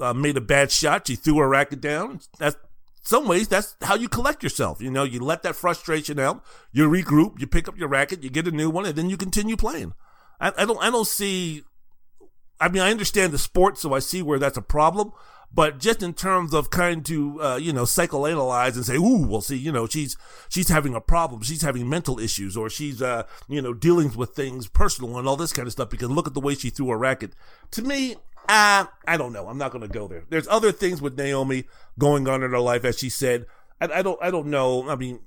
uh, made a bad shot. She threw her racket down. That's some ways that's how you collect yourself. You know, you let that frustration out. You regroup. You pick up your racket. You get a new one, and then you continue playing. I, I don't. I don't see. I mean, I understand the sport, so I see where that's a problem. But just in terms of kind to, uh, you know, psychoanalyze and say, ooh, well, see, you know, she's, she's having a problem. She's having mental issues or she's, uh, you know, dealing with things personal and all this kind of stuff because look at the way she threw a racket. To me, uh, I don't know. I'm not going to go there. There's other things with Naomi going on in her life, as she said. I, I don't, I don't know. I mean,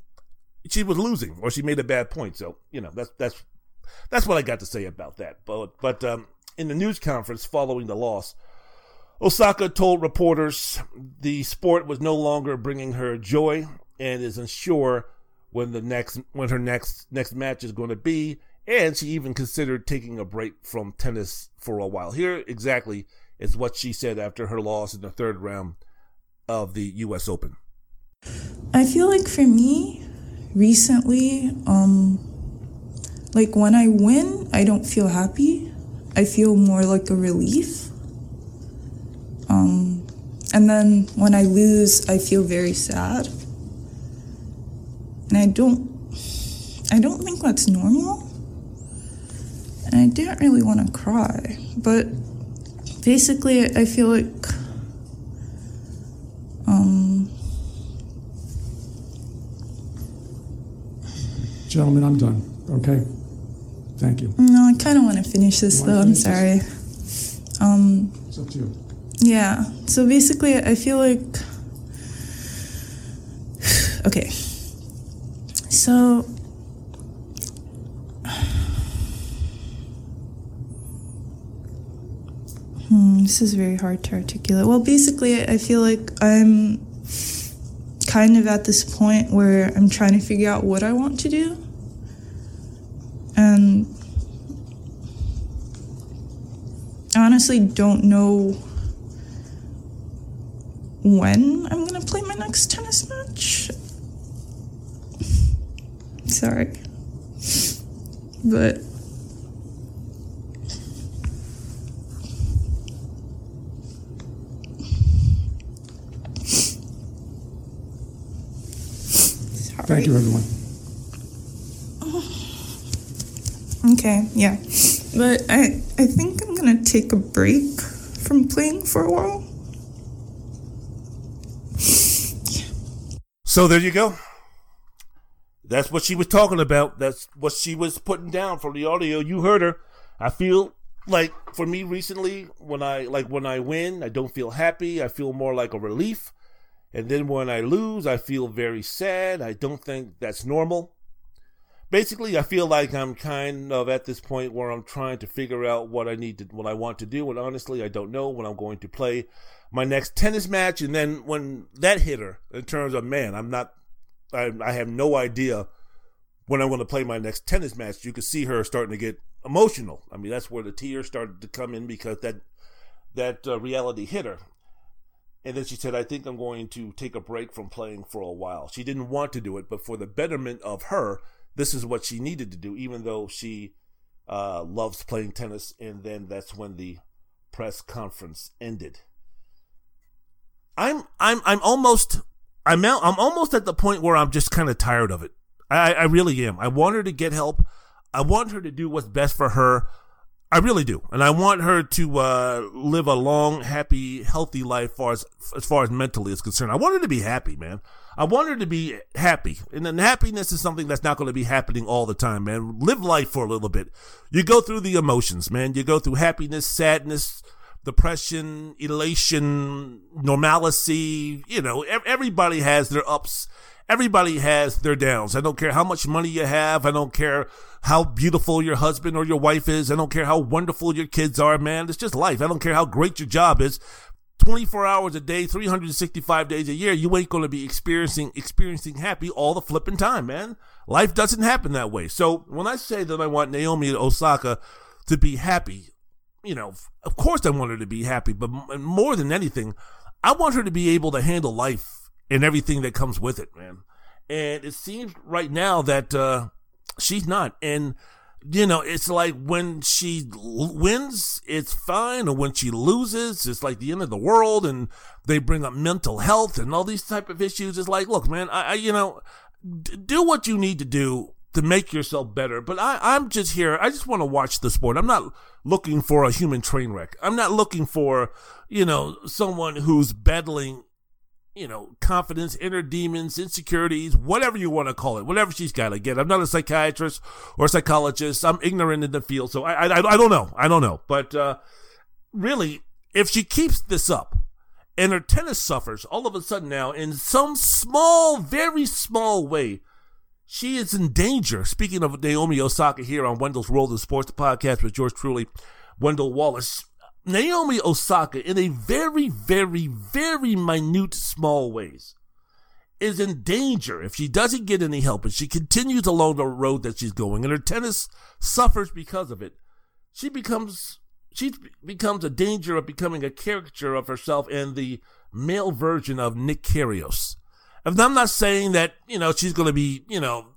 she was losing or she made a bad point. So, you know, that's, that's, that's what I got to say about that. But, but, um, in the news conference following the loss, Osaka told reporters the sport was no longer bringing her joy and is unsure when the next when her next next match is going to be and she even considered taking a break from tennis for a while. Here exactly is what she said after her loss in the third round of the US Open. I feel like for me recently um like when I win, I don't feel happy. I feel more like a relief um, mm. and then when I lose, I feel very sad. And I don't, I don't think that's normal. And I didn't really want to cry, but basically, I feel like, um, gentlemen, I'm done. Okay, thank you. No, I kind of want to finish this though. I'm sorry. Um, it's up to you yeah. So basically, I feel like. Okay. So. Hmm, this is very hard to articulate. Well, basically, I feel like I'm kind of at this point where I'm trying to figure out what I want to do. And I honestly don't know when I'm gonna play my next tennis match. Sorry. But Sorry. Thank you, everyone. Okay, yeah. But I I think I'm gonna take a break from playing for a while. So there you go. That's what she was talking about. That's what she was putting down from the audio. You heard her. I feel like for me recently, when I like when I win, I don't feel happy. I feel more like a relief. And then when I lose, I feel very sad. I don't think that's normal. Basically, I feel like I'm kind of at this point where I'm trying to figure out what I need to, what I want to do, and honestly, I don't know when I'm going to play my next tennis match. And then when that hit her, in terms of man, I'm not, I, I have no idea when I'm going to play my next tennis match. You could see her starting to get emotional. I mean, that's where the tears started to come in because that that uh, reality hit her. And then she said, I think I'm going to take a break from playing for a while. She didn't want to do it, but for the betterment of her, this is what she needed to do, even though she uh, loves playing tennis. And then that's when the press conference ended. I'm I'm I'm almost I'm I'm almost at the point where I'm just kind of tired of it. I, I really am. I want her to get help. I want her to do what's best for her. I really do, and I want her to uh, live a long, happy, healthy life, far as as far as mentally is concerned. I want her to be happy, man. I want her to be happy, and then happiness is something that's not going to be happening all the time, man. Live life for a little bit. You go through the emotions, man. You go through happiness, sadness, depression, elation, normalcy. You know, everybody has their ups. Everybody has their downs. I don't care how much money you have. I don't care how beautiful your husband or your wife is. I don't care how wonderful your kids are, man. It's just life. I don't care how great your job is. 24 hours a day, 365 days a year, you ain't going to be experiencing experiencing happy all the flipping time, man. Life doesn't happen that way. So when I say that I want Naomi Osaka to be happy, you know, of course I want her to be happy, but more than anything, I want her to be able to handle life and everything that comes with it, man. And it seems right now that uh, she's not. And you know, it's like when she wins, it's fine, or when she loses, it's like the end of the world. And they bring up mental health and all these type of issues. It's like, look, man, I, I you know, d- do what you need to do to make yourself better. But I, I'm just here. I just want to watch the sport. I'm not looking for a human train wreck. I'm not looking for, you know, someone who's battling you know, confidence, inner demons, insecurities, whatever you want to call it, whatever she's got. Again, I'm not a psychiatrist or a psychologist. I'm ignorant in the field, so I, I, I don't know. I don't know. But uh, really, if she keeps this up and her tennis suffers all of a sudden now in some small, very small way, she is in danger. Speaking of Naomi Osaka here on Wendell's World of Sports, podcast with George Truly, Wendell Wallace. Naomi Osaka, in a very, very, very minute, small ways, is in danger if she doesn't get any help and she continues along the road that she's going and her tennis suffers because of it. She becomes she becomes a danger of becoming a caricature of herself and the male version of Nick Kyrgios. And I'm not saying that you know she's going to be you know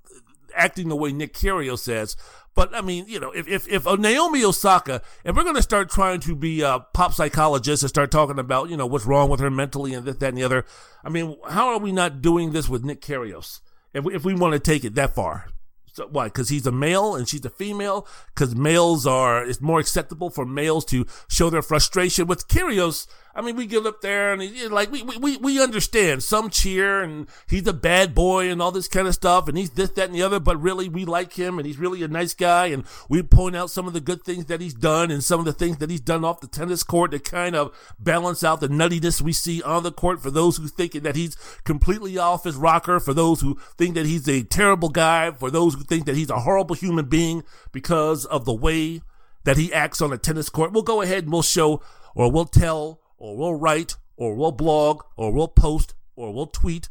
acting the way Nick Kyrgios says, but I mean, you know, if if, if uh, Naomi Osaka, if we're going to start trying to be a pop psychologist and start talking about, you know, what's wrong with her mentally and this, that, and the other, I mean, how are we not doing this with Nick Kyrgios? If we, if we want to take it that far. So, why? Because he's a male and she's a female. Because males are, it's more acceptable for males to show their frustration. With Kyrgios, I mean, we get up there and he, like we, we we understand some cheer and he's a bad boy and all this kind of stuff and he's this that and the other, but really we like him and he's really a nice guy and we point out some of the good things that he's done and some of the things that he's done off the tennis court to kind of balance out the nuttiness we see on the court for those who think that he's completely off his rocker, for those who think that he's a terrible guy, for those who think that he's a horrible human being because of the way that he acts on a tennis court. We'll go ahead and we'll show or we'll tell or we'll write or we'll blog or we'll post or we'll tweet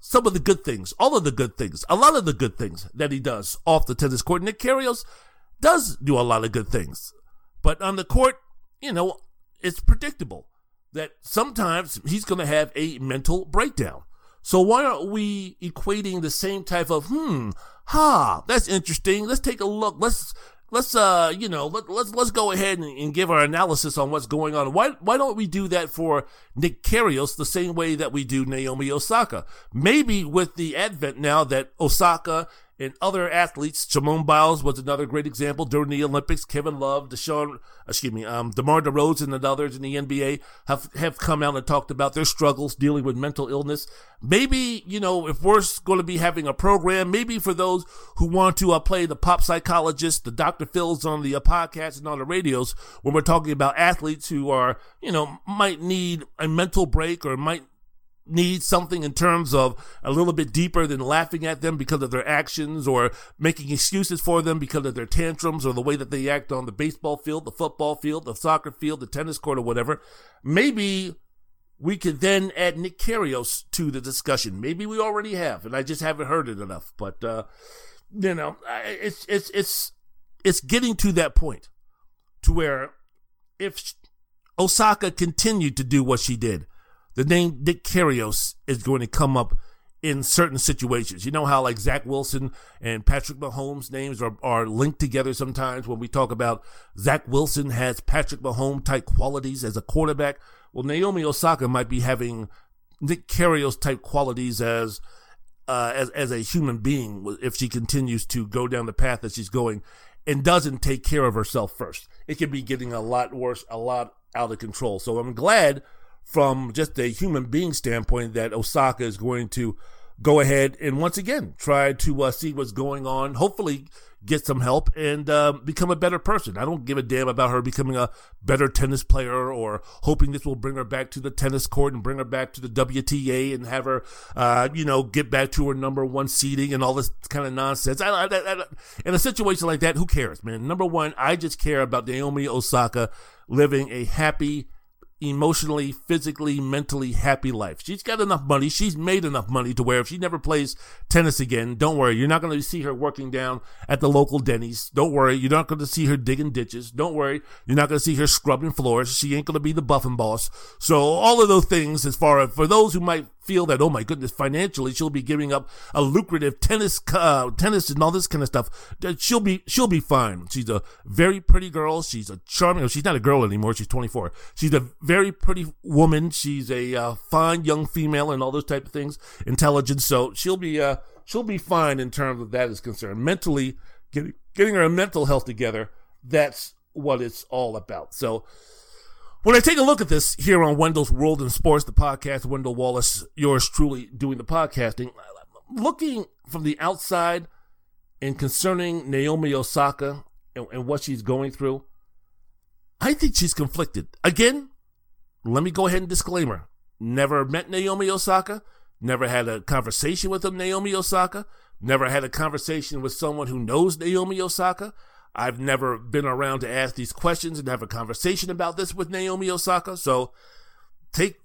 some of the good things, all of the good things, a lot of the good things that he does off the tennis court. Nick Kyrgios does do a lot of good things, but on the court, you know, it's predictable that sometimes he's going to have a mental breakdown. So why aren't we equating the same type of hmm, ha, that's interesting. Let's take a look. Let's let's uh you know let, let's let's go ahead and, and, give our analysis on what's going on. Why why don't we do that for Nick Kyrgios the same way that we do Naomi Osaka? Maybe with the advent now that Osaka and other athletes. Simone Biles was another great example during the Olympics. Kevin Love, Deshaun, excuse me, um, DeMar DeRozan and others in the NBA have, have come out and talked about their struggles dealing with mental illness. Maybe, you know, if we're going to be having a program, maybe for those who want to uh, play the pop psychologist, the Dr. Phil's on the uh, podcast and on the radios, when we're talking about athletes who are, you know, might need a mental break or might need something in terms of a little bit deeper than laughing at them because of their actions or making excuses for them because of their tantrums or the way that they act on the baseball field, the football field, the soccer field, the tennis court, or whatever. Maybe we could then add Nick Kyrgios to the discussion. Maybe we already have, and I just haven't heard it enough. But uh, you know, it's it's it's it's getting to that point to where if Osaka continued to do what she did the name Nick Kyrgios is going to come up in certain situations. You know how like Zach Wilson and Patrick Mahomes names are, are linked together sometimes when we talk about Zach Wilson has Patrick Mahomes type qualities as a quarterback. Well, Naomi Osaka might be having Nick Kyrgios type qualities as uh, as as a human being if she continues to go down the path that she's going and doesn't take care of herself first. It could be getting a lot worse, a lot out of control. So I'm glad from just a human being standpoint that Osaka is going to go ahead and once again try to uh, see what's going on. Hopefully, get some help and uh, become a better person. I don't give a damn about her becoming a better tennis player or hoping this will bring her back to the tennis court and bring her back to the WTA and have her, uh, you know, get back to her number one seeding and all this kind of nonsense. I, I, I, in a situation like that, who cares, man? Number one, I just care about Naomi Osaka living a happy, emotionally, physically, mentally happy life. She's got enough money. She's made enough money to where if she never plays tennis again, don't worry. You're not going to see her working down at the local Denny's. Don't worry. You're not going to see her digging ditches. Don't worry. You're not going to see her scrubbing floors. She ain't going to be the buffing boss. So all of those things as far as for those who might feel that, oh my goodness, financially she'll be giving up a lucrative tennis, uh, tennis and all this kind of stuff. She'll be, she'll be fine. She's a very pretty girl. She's a charming, she's not a girl anymore. She's 24. She's a very pretty woman. She's a uh, fine young female and all those type of things, intelligent. So she'll be, uh, she'll be fine in terms of that is concerned. Mentally, getting, getting her mental health together, that's what it's all about. So, when I take a look at this here on Wendell's World in Sports, the podcast, Wendell Wallace, yours truly doing the podcasting, looking from the outside and concerning Naomi Osaka and, and what she's going through, I think she's conflicted. Again, let me go ahead and disclaimer. Never met Naomi Osaka, never had a conversation with him, Naomi Osaka, never had a conversation with someone who knows Naomi Osaka. I've never been around to ask these questions and have a conversation about this with Naomi Osaka. So take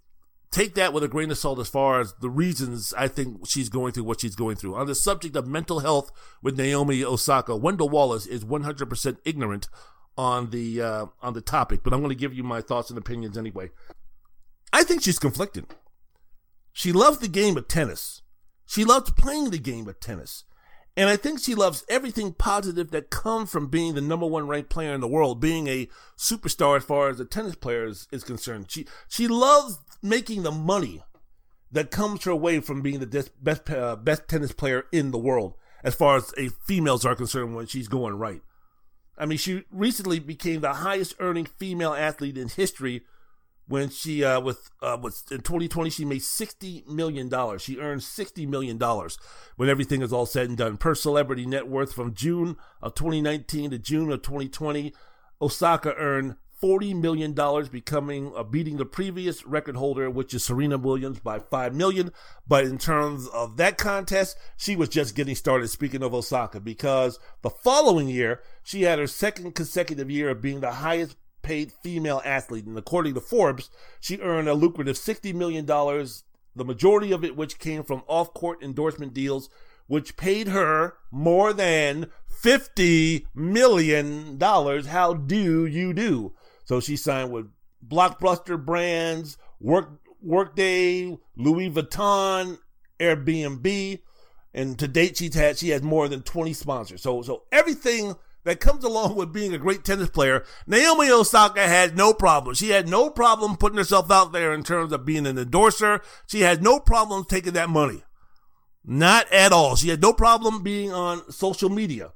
take that with a grain of salt as far as the reasons I think she's going through what she's going through. On the subject of mental health with Naomi Osaka, Wendell Wallace is 100% ignorant on the uh, on the topic, but I'm going to give you my thoughts and opinions anyway. I think she's conflicted. She loves the game of tennis. She loves playing the game of tennis. And I think she loves everything positive that comes from being the number one ranked player in the world, being a superstar as far as a tennis player is, is concerned. She she loves making the money that comes her way from being the best uh, best tennis player in the world, as far as a females are concerned when she's going right. I mean, she recently became the highest earning female athlete in history when she uh with uh was in 2020 she made 60 million dollars. She earned 60 million dollars when everything is all said and done. Per celebrity net worth from june of 2019 to june of 2020 osaka earned 40 million dollars becoming uh, beating the previous record holder which is serena williams by 5 million but in terms of that contest she was just getting started speaking of osaka because the following year she had her second consecutive year of being the highest paid female athlete. And according to Forbes, she earned a lucrative $60 million, the majority of it which came from off court endorsement deals, which paid her more than $50 million. How do you do? So she signed with blockbuster brands, Work Workday, Louis Vuitton, Airbnb, and to date she's had she has more than 20 sponsors. So so everything that comes along with being a great tennis player, Naomi Osaka had no problem. She had no problem putting herself out there in terms of being an endorser. She had no problem taking that money. Not at all. She had no problem being on social media.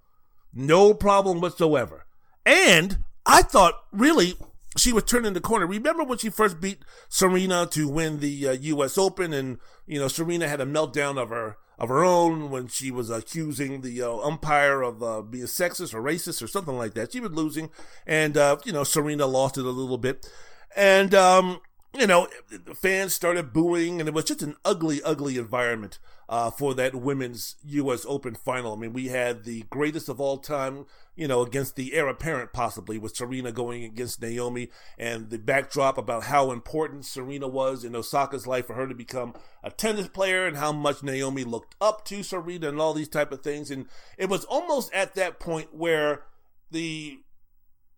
No problem whatsoever. And I thought really she was turning the corner. Remember when she first beat Serena to win the uh, U.S. Open, and you know Serena had a meltdown of her of her own when she was accusing the uh, umpire of uh, being sexist or racist or something like that. She was losing, and uh, you know Serena lost it a little bit, and um, you know fans started booing, and it was just an ugly, ugly environment uh, for that women's U.S. Open final. I mean, we had the greatest of all time you know, against the heir apparent possibly with Serena going against Naomi and the backdrop about how important Serena was in Osaka's life for her to become a tennis player and how much Naomi looked up to Serena and all these type of things. And it was almost at that point where the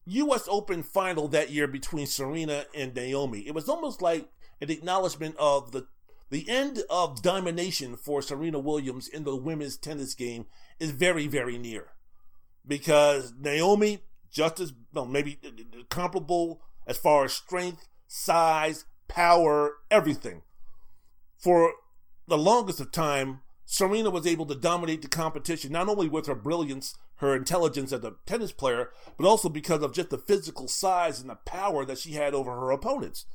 US Open final that year between Serena and Naomi, it was almost like an acknowledgement of the the end of domination for Serena Williams in the women's tennis game is very, very near because Naomi just as well, maybe comparable as far as strength, size, power, everything. For the longest of time, Serena was able to dominate the competition, not only with her brilliance, her intelligence as a tennis player, but also because of just the physical size and the power that she had over her opponents.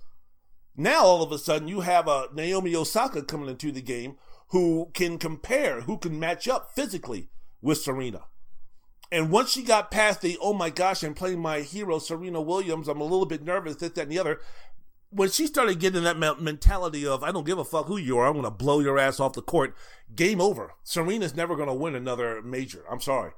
Now, all of a sudden, you have a Naomi Osaka coming into the game who can compare, who can match up physically with Serena. And once she got past the, oh my gosh, I'm playing my hero, Serena Williams, I'm a little bit nervous, this, that, and the other. When she started getting that mentality of, I don't give a fuck who you are, I'm to blow your ass off the court, game over. Serena's never going to win another major. I'm sorry.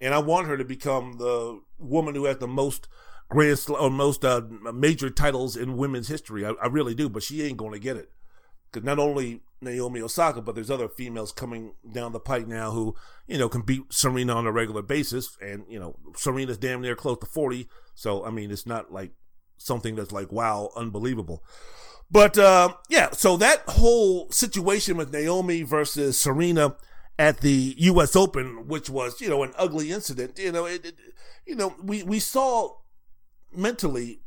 And I want her to become the woman who has the most grand or most uh, major titles in women's history. I, I really do, but she ain't going to get it. Because not only Naomi Osaka, but there's other females coming down the pike now who, you know, can beat Serena on a regular basis. And, you know, Serena's damn near close to 40. So, I mean, it's not like something that's like, wow, unbelievable. But, uh, yeah, so that whole situation with Naomi versus Serena at the U.S. Open, which was, you know, an ugly incident, you know, it, it you know, we, we saw mentally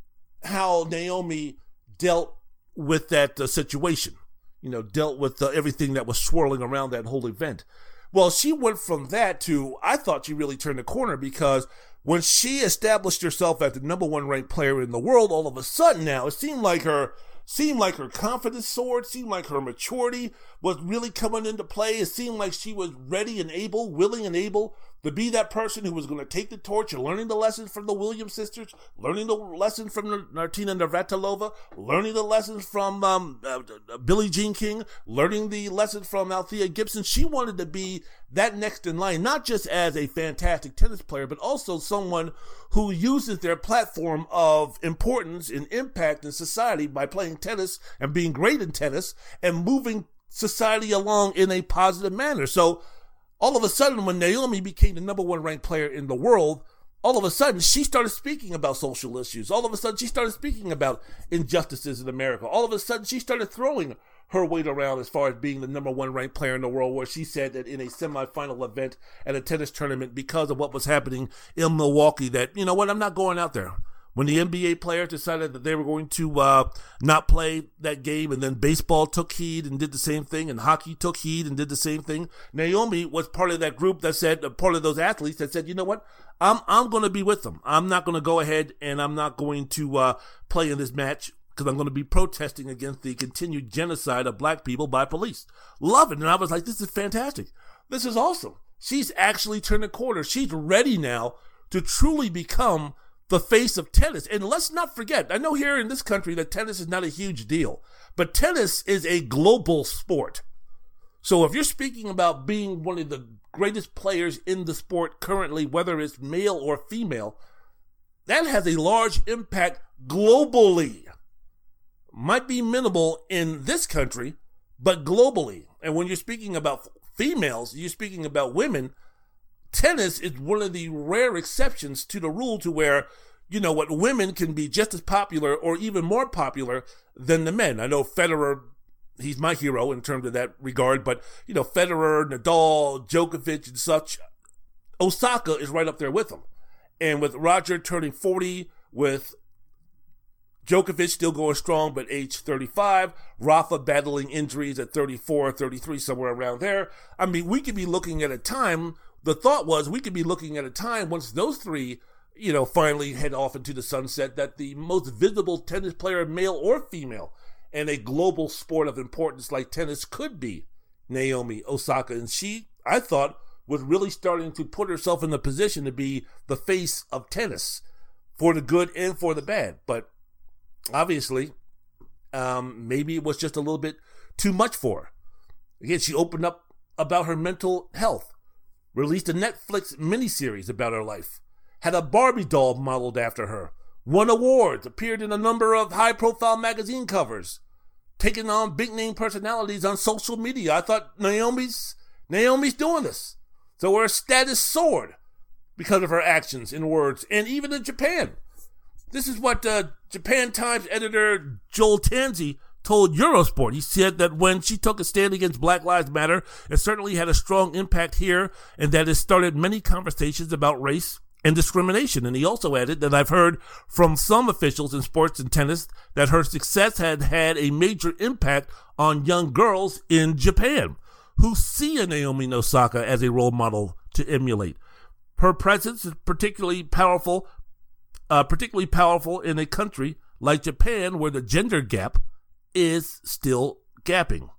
how Naomi dealt with that uh, situation you know, dealt with uh, everything that was swirling around that whole event. Well, she went from that to, I thought she really turned the corner because when she established herself as the number one ranked player in the world, all of a sudden now it seemed like her seemed like her confidence soared, seemed like her maturity was really coming into play. It seemed like she was ready and able, willing and able to be that person who was going to take the torch learning the lessons from the Williams sisters, learning the lessons from Martina Navratilova, learning the lessons from um, uh, Billie Jean King, learning the lessons from Althea Gibson. She wanted to be that next in line, not just as a fantastic tennis player, but also someone who uses their platform of importance and impact in society by playing tennis and being great in tennis and moving society along in a positive manner. So, all of a sudden, when Naomi became the number one ranked player in the world, all of a sudden she started speaking about social issues. All of a sudden she started speaking about injustices in America. All of a sudden she started throwing her weight around as far as being the number one ranked player in the world, where she said that in a semifinal event at a tennis tournament because of what was happening in Milwaukee, that, you know what, I'm not going out there when the NBA players decided that they were going to uh, not play that game, and then baseball took heed and did the same thing, and hockey took heed and did the same thing. Naomi was part of that group that said, uh, part of those athletes that said, you know what, I'm I'm going to be with them. I'm not going to go ahead and I'm not going to uh, play in this match because I'm going to be protesting against the continued genocide of black people by police. Love it. And I was like, this is fantastic. This is awesome. She's actually turned a corner. She's ready now to truly become the face of tennis. And let's not forget, I know here in this country that tennis is not a huge deal, but tennis is a global sport. So if you're speaking about being one of the greatest players in the sport currently, whether it's male or female, that has a large impact globally. Might be minimal in this country, but globally. And when you're speaking about females, you're speaking about women, tennis is one of the rare exceptions to the rule to where, you know, what women can be just as popular or even more popular than the men. I know Federer, he's my hero in terms of that regard, but, you know, Federer, Nadal, Djokovic, and such, Osaka is right up there with them. And with Roger turning 40, with Djokovic still going strong, but age 35. Rafa battling injuries at 34, 33, somewhere around there. I mean, we could be looking at a time. The thought was we could be looking at a time once those three, you know, finally head off into the sunset that the most visible tennis player, male or female, and a global sport of importance like tennis could be Naomi Osaka. And she, I thought, was really starting to put herself in the position to be the face of tennis for the good and for the bad. But obviously, um, maybe it was just a little bit too much for her. Again, she opened up about her mental health, released a Netflix miniseries about her life, had a Barbie doll modeled after her, won awards, appeared in a number of high profile magazine covers, taking on big name personalities on social media. I thought Naomi's Naomi's doing this. So her status soared because of her actions and words, and even in Japan. This is what uh, Japan Times editor Joel Tanzi told Eurosport. He said that when she took a stand against Black Lives Matter, it certainly had a strong impact here and that it started many conversations about race and discrimination. And he also added that I've heard from some officials in sports and tennis that her success had had a major impact on young girls in Japan who see a Naomi Osaka as a role model to emulate. Her presence is particularly powerful uh, particularly powerful in a country like Japan where the gender gap is still gapping.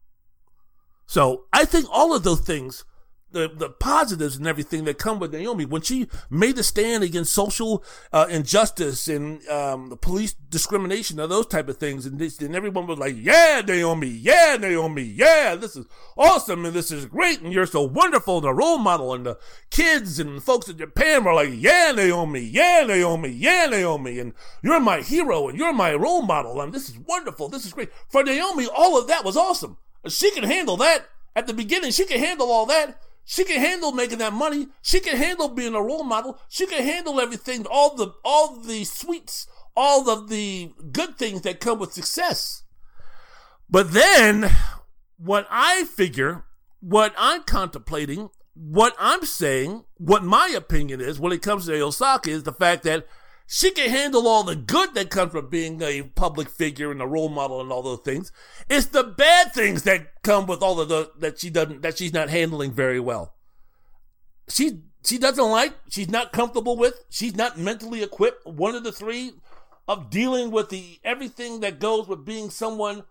So I think all of those things the the positives and everything that come with Naomi when she made a stand against social uh, injustice and um, the police discrimination and those type of things, and, this, and everyone was like, "Yeah, Naomi, yeah, Naomi, yeah, this is awesome and this is great and you're so wonderful and a role model." And the kids and folks in Japan were like, "Yeah, Naomi, yeah, Naomi, yeah, Naomi, and you're my hero and you're my role model and this is wonderful, this is great." For Naomi, all of that was awesome. She can handle that. At the beginning, she can handle all that. She can handle making that money. She can handle being a role model. She can handle everything, all the all the sweets, all of the good things that come with success. But then what I figure, what I'm contemplating, what I'm saying, what my opinion is when it comes to Osaka is the fact that she can handle all the good that comes from being a public figure and a role model and all those things. It's the bad things that come with all of the that she doesn't that she's not handling very well. She she doesn't like, she's not comfortable with, she's not mentally equipped, one of the three of dealing with the everything that goes with being someone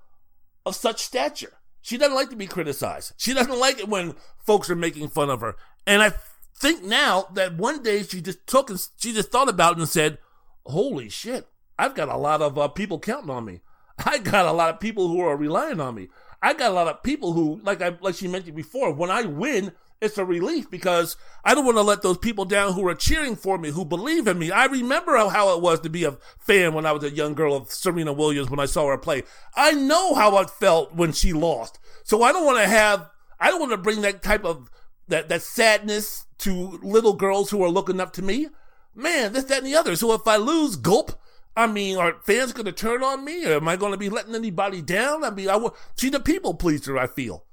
of such stature. She doesn't like to be criticized. She doesn't like it when folks are making fun of her. And I think now that one day she just took and she just thought about it and said, holy shit, I've got a lot of uh, people counting on me. I got a lot of people who are relying on me. I got a lot of people who, like I, like she mentioned before, when I win, it's a relief because I don't want to let those people down who are cheering for me, who believe in me. I remember how, how it was to be a fan when I was a young girl of Serena Williams when I saw her play. I know how it felt when she lost. So I don't want to have, I don't want to bring that type of, that, that sadness to little girls who are looking up to me man, this, that, and the other. So if I lose, gulp. I mean, are fans going to turn on me? Or am I going to be letting anybody down? I mean, I will, she's a people pleaser, I feel.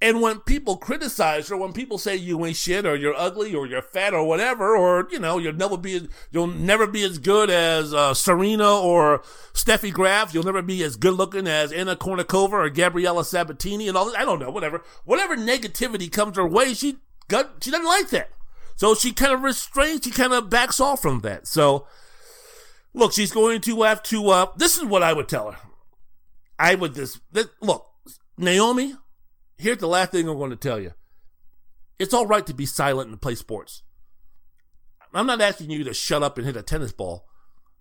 And when people criticize her, when people say you ain't shit or you're ugly or you're fat or whatever, or, you know, you'll never be, you'll never be as good as, uh, Serena or Steffi Graf. You'll never be as good looking as Anna Kournikova or Gabriela Sabatini and all that. I don't know, whatever. Whatever negativity comes her way, she got, she doesn't like that. So she kind of restrains, she kind of backs off from that. So, look, she's going to have to, uh, this is what I would tell her. I would just look, Naomi. Here's the last thing I'm going to tell you. It's all right to be silent and play sports. I'm not asking you to shut up and hit a tennis ball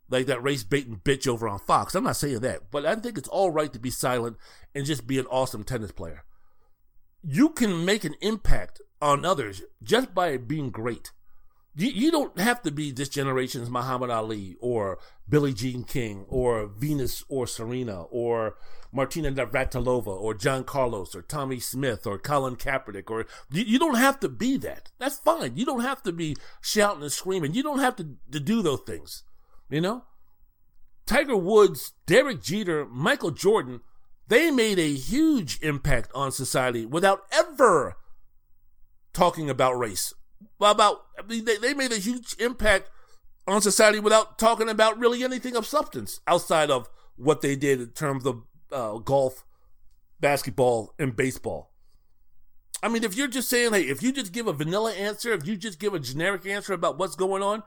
like that race baiting bitch over on Fox. I'm not saying that, but I think it's all right to be silent and just be an awesome tennis player. You can make an impact on others just by being great. You, you don't have to be this generation's Muhammad Ali or Billie Jean King or Venus or Serena or Martina Navratilova or John Carlos or Tommie Smith or Colin Kaepernick or you, you, don't have to be that. That's fine. You don't have to be shouting and screaming. You don't have to, to do those things. You know? Tiger Woods, Derek Jeter, Michael Jordan, they made a huge impact on society without ever talking about race. About I mean, they, they made a huge impact on society without talking about really anything of substance outside of what they did in terms of uh, golf, basketball, and baseball. I mean, if you're just saying, hey, if you just give a vanilla answer, if you just give a generic answer about what's going on,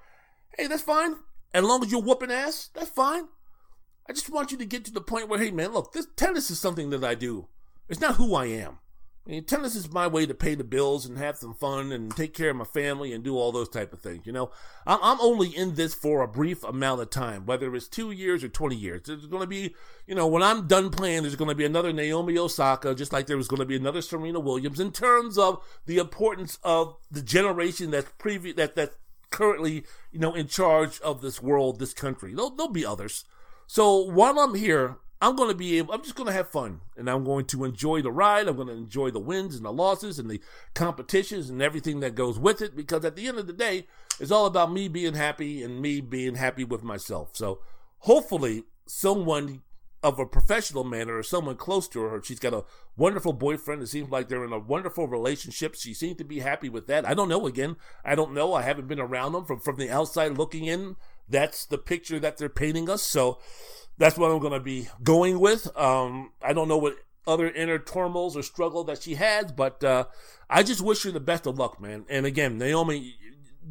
hey, that's fine. As long as you're whooping ass, that's fine. I just want you to get to the point where, hey, man, look, this tennis is something that I do. It's not who I am. I mean, tennis is my way to pay the bills and have some fun and take care of my family and do all those type of things. You know, I'm, only in this for a brief amount of time, whether it's two years or 20 years. There's going to be, you know, when I'm done playing, there's going to be another Naomi Osaka, just like there was going to be another Serena Williams in terms of the importance of the generation that's that, that currently, you know, in charge of this world, this country. There'll, there'll be others. So while I'm here, I'm going to be able, I'm just going to have fun and I'm going to enjoy the ride. I'm going to enjoy the wins and the losses and the competitions and everything that goes with it because at the end of the day, it's all about me being happy and me being happy with myself. So hopefully someone of a professional manner or someone close to her. She's got a wonderful boyfriend. It seems like they're in a wonderful relationship. She seems to be happy with that. I don't know. Again, I don't know. I haven't been around them from from the outside looking in. That's the picture that they're painting us. So that's what I'm going to be going with. Um, I don't know what other inner turmoils or struggle that she has, but uh, I just wish her the best of luck, man. And again, Naomi,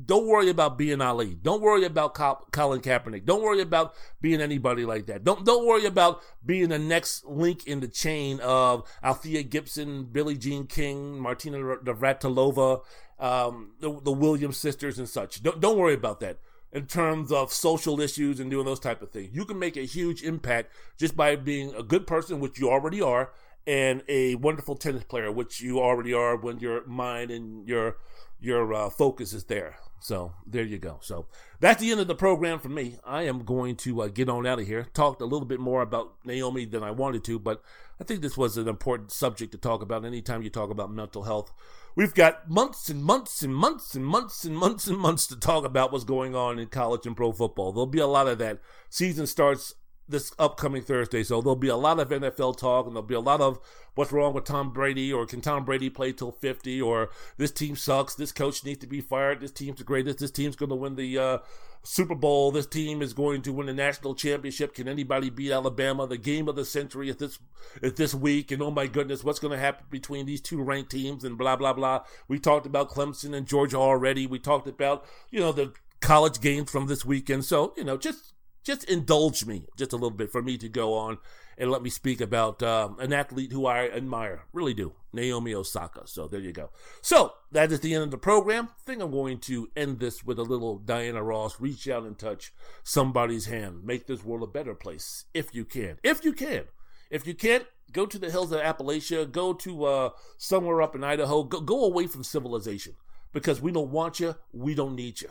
don't worry about being Ali. Don't worry about Colin Kaepernick. Don't worry about being anybody like that. Don't don't worry about being the next link in the chain of Althea Gibson, Billie Jean King, Martina Navratilova, um, the, the Williams sisters, and such. Don't don't worry about that in terms of social issues and doing those type of things. You can make a huge impact just by being a good person, which you already are, and a wonderful tennis player, which you already are when your mind and your your uh, focus is there. So there you go. So that's the end of the program for me. I am going to uh, get on out of here. Talked a little bit more about Naomi than I wanted to, but I think this was an important subject to talk about. Anytime you talk about mental health, we've got months and months and months and months and months and months to talk about what's going on in college and pro football. There'll be a lot of that. Season starts this upcoming Thursday. So there'll be a lot of NFL talk and there'll be a lot of what's wrong with Tom Brady or can Tom Brady play till 50 or this team sucks. This coach needs to be fired. This team's the greatest. This team's going to win the uh, Super Bowl. This team is going to win the national championship. Can anybody beat Alabama? The game of the century is this, is this week. And oh my goodness, what's going to happen between these two ranked teams and blah, blah, blah. We talked about Clemson and Georgia already. We talked about, you know, the college games from this weekend. So, you know, just just indulge me just a little bit for me to go on and let me speak about um, an athlete who I admire, really do, Naomi Osaka. So there you go. So that is the end of the program. I think I'm going to end this with a little Diana Ross. Reach out and touch somebody's hand. Make this world a better place if you can. If you can. If you can't, go to the hills of Appalachia. Go to uh, somewhere up in Idaho. Go, go away from civilization because we don't want you. We don't need you.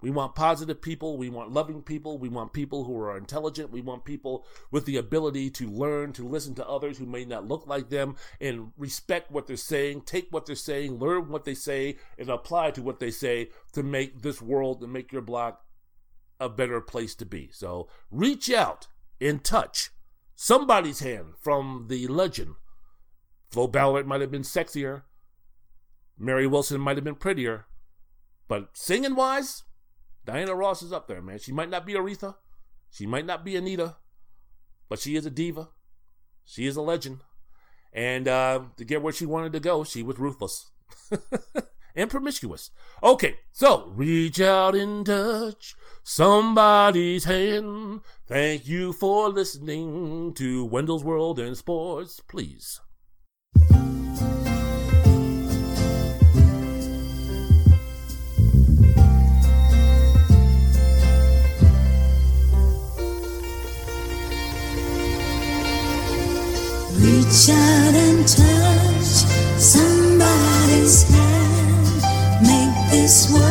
We want positive people. We want loving people. We want people who are intelligent. We want people with the ability to learn, to listen to others who may not look like them and respect what they're saying, take what they're saying, learn what they say, and apply to what they say to make this world and make your block a better place to be. So reach out and touch somebody's hand from the legend. Flo Ballard might have been sexier. Mary Wilson might have been prettier. But singing wise, Diana Ross is up there, man. She might not be Aretha. She might not be Anita. But she is a diva. She is a legend. And uh, to get where she wanted to go, she was ruthless. and promiscuous. Okay, so reach out and touch somebody's hand. Thank you for listening to Wendell's World and Sports, please. Reach out and touch somebody's hand. Make this world.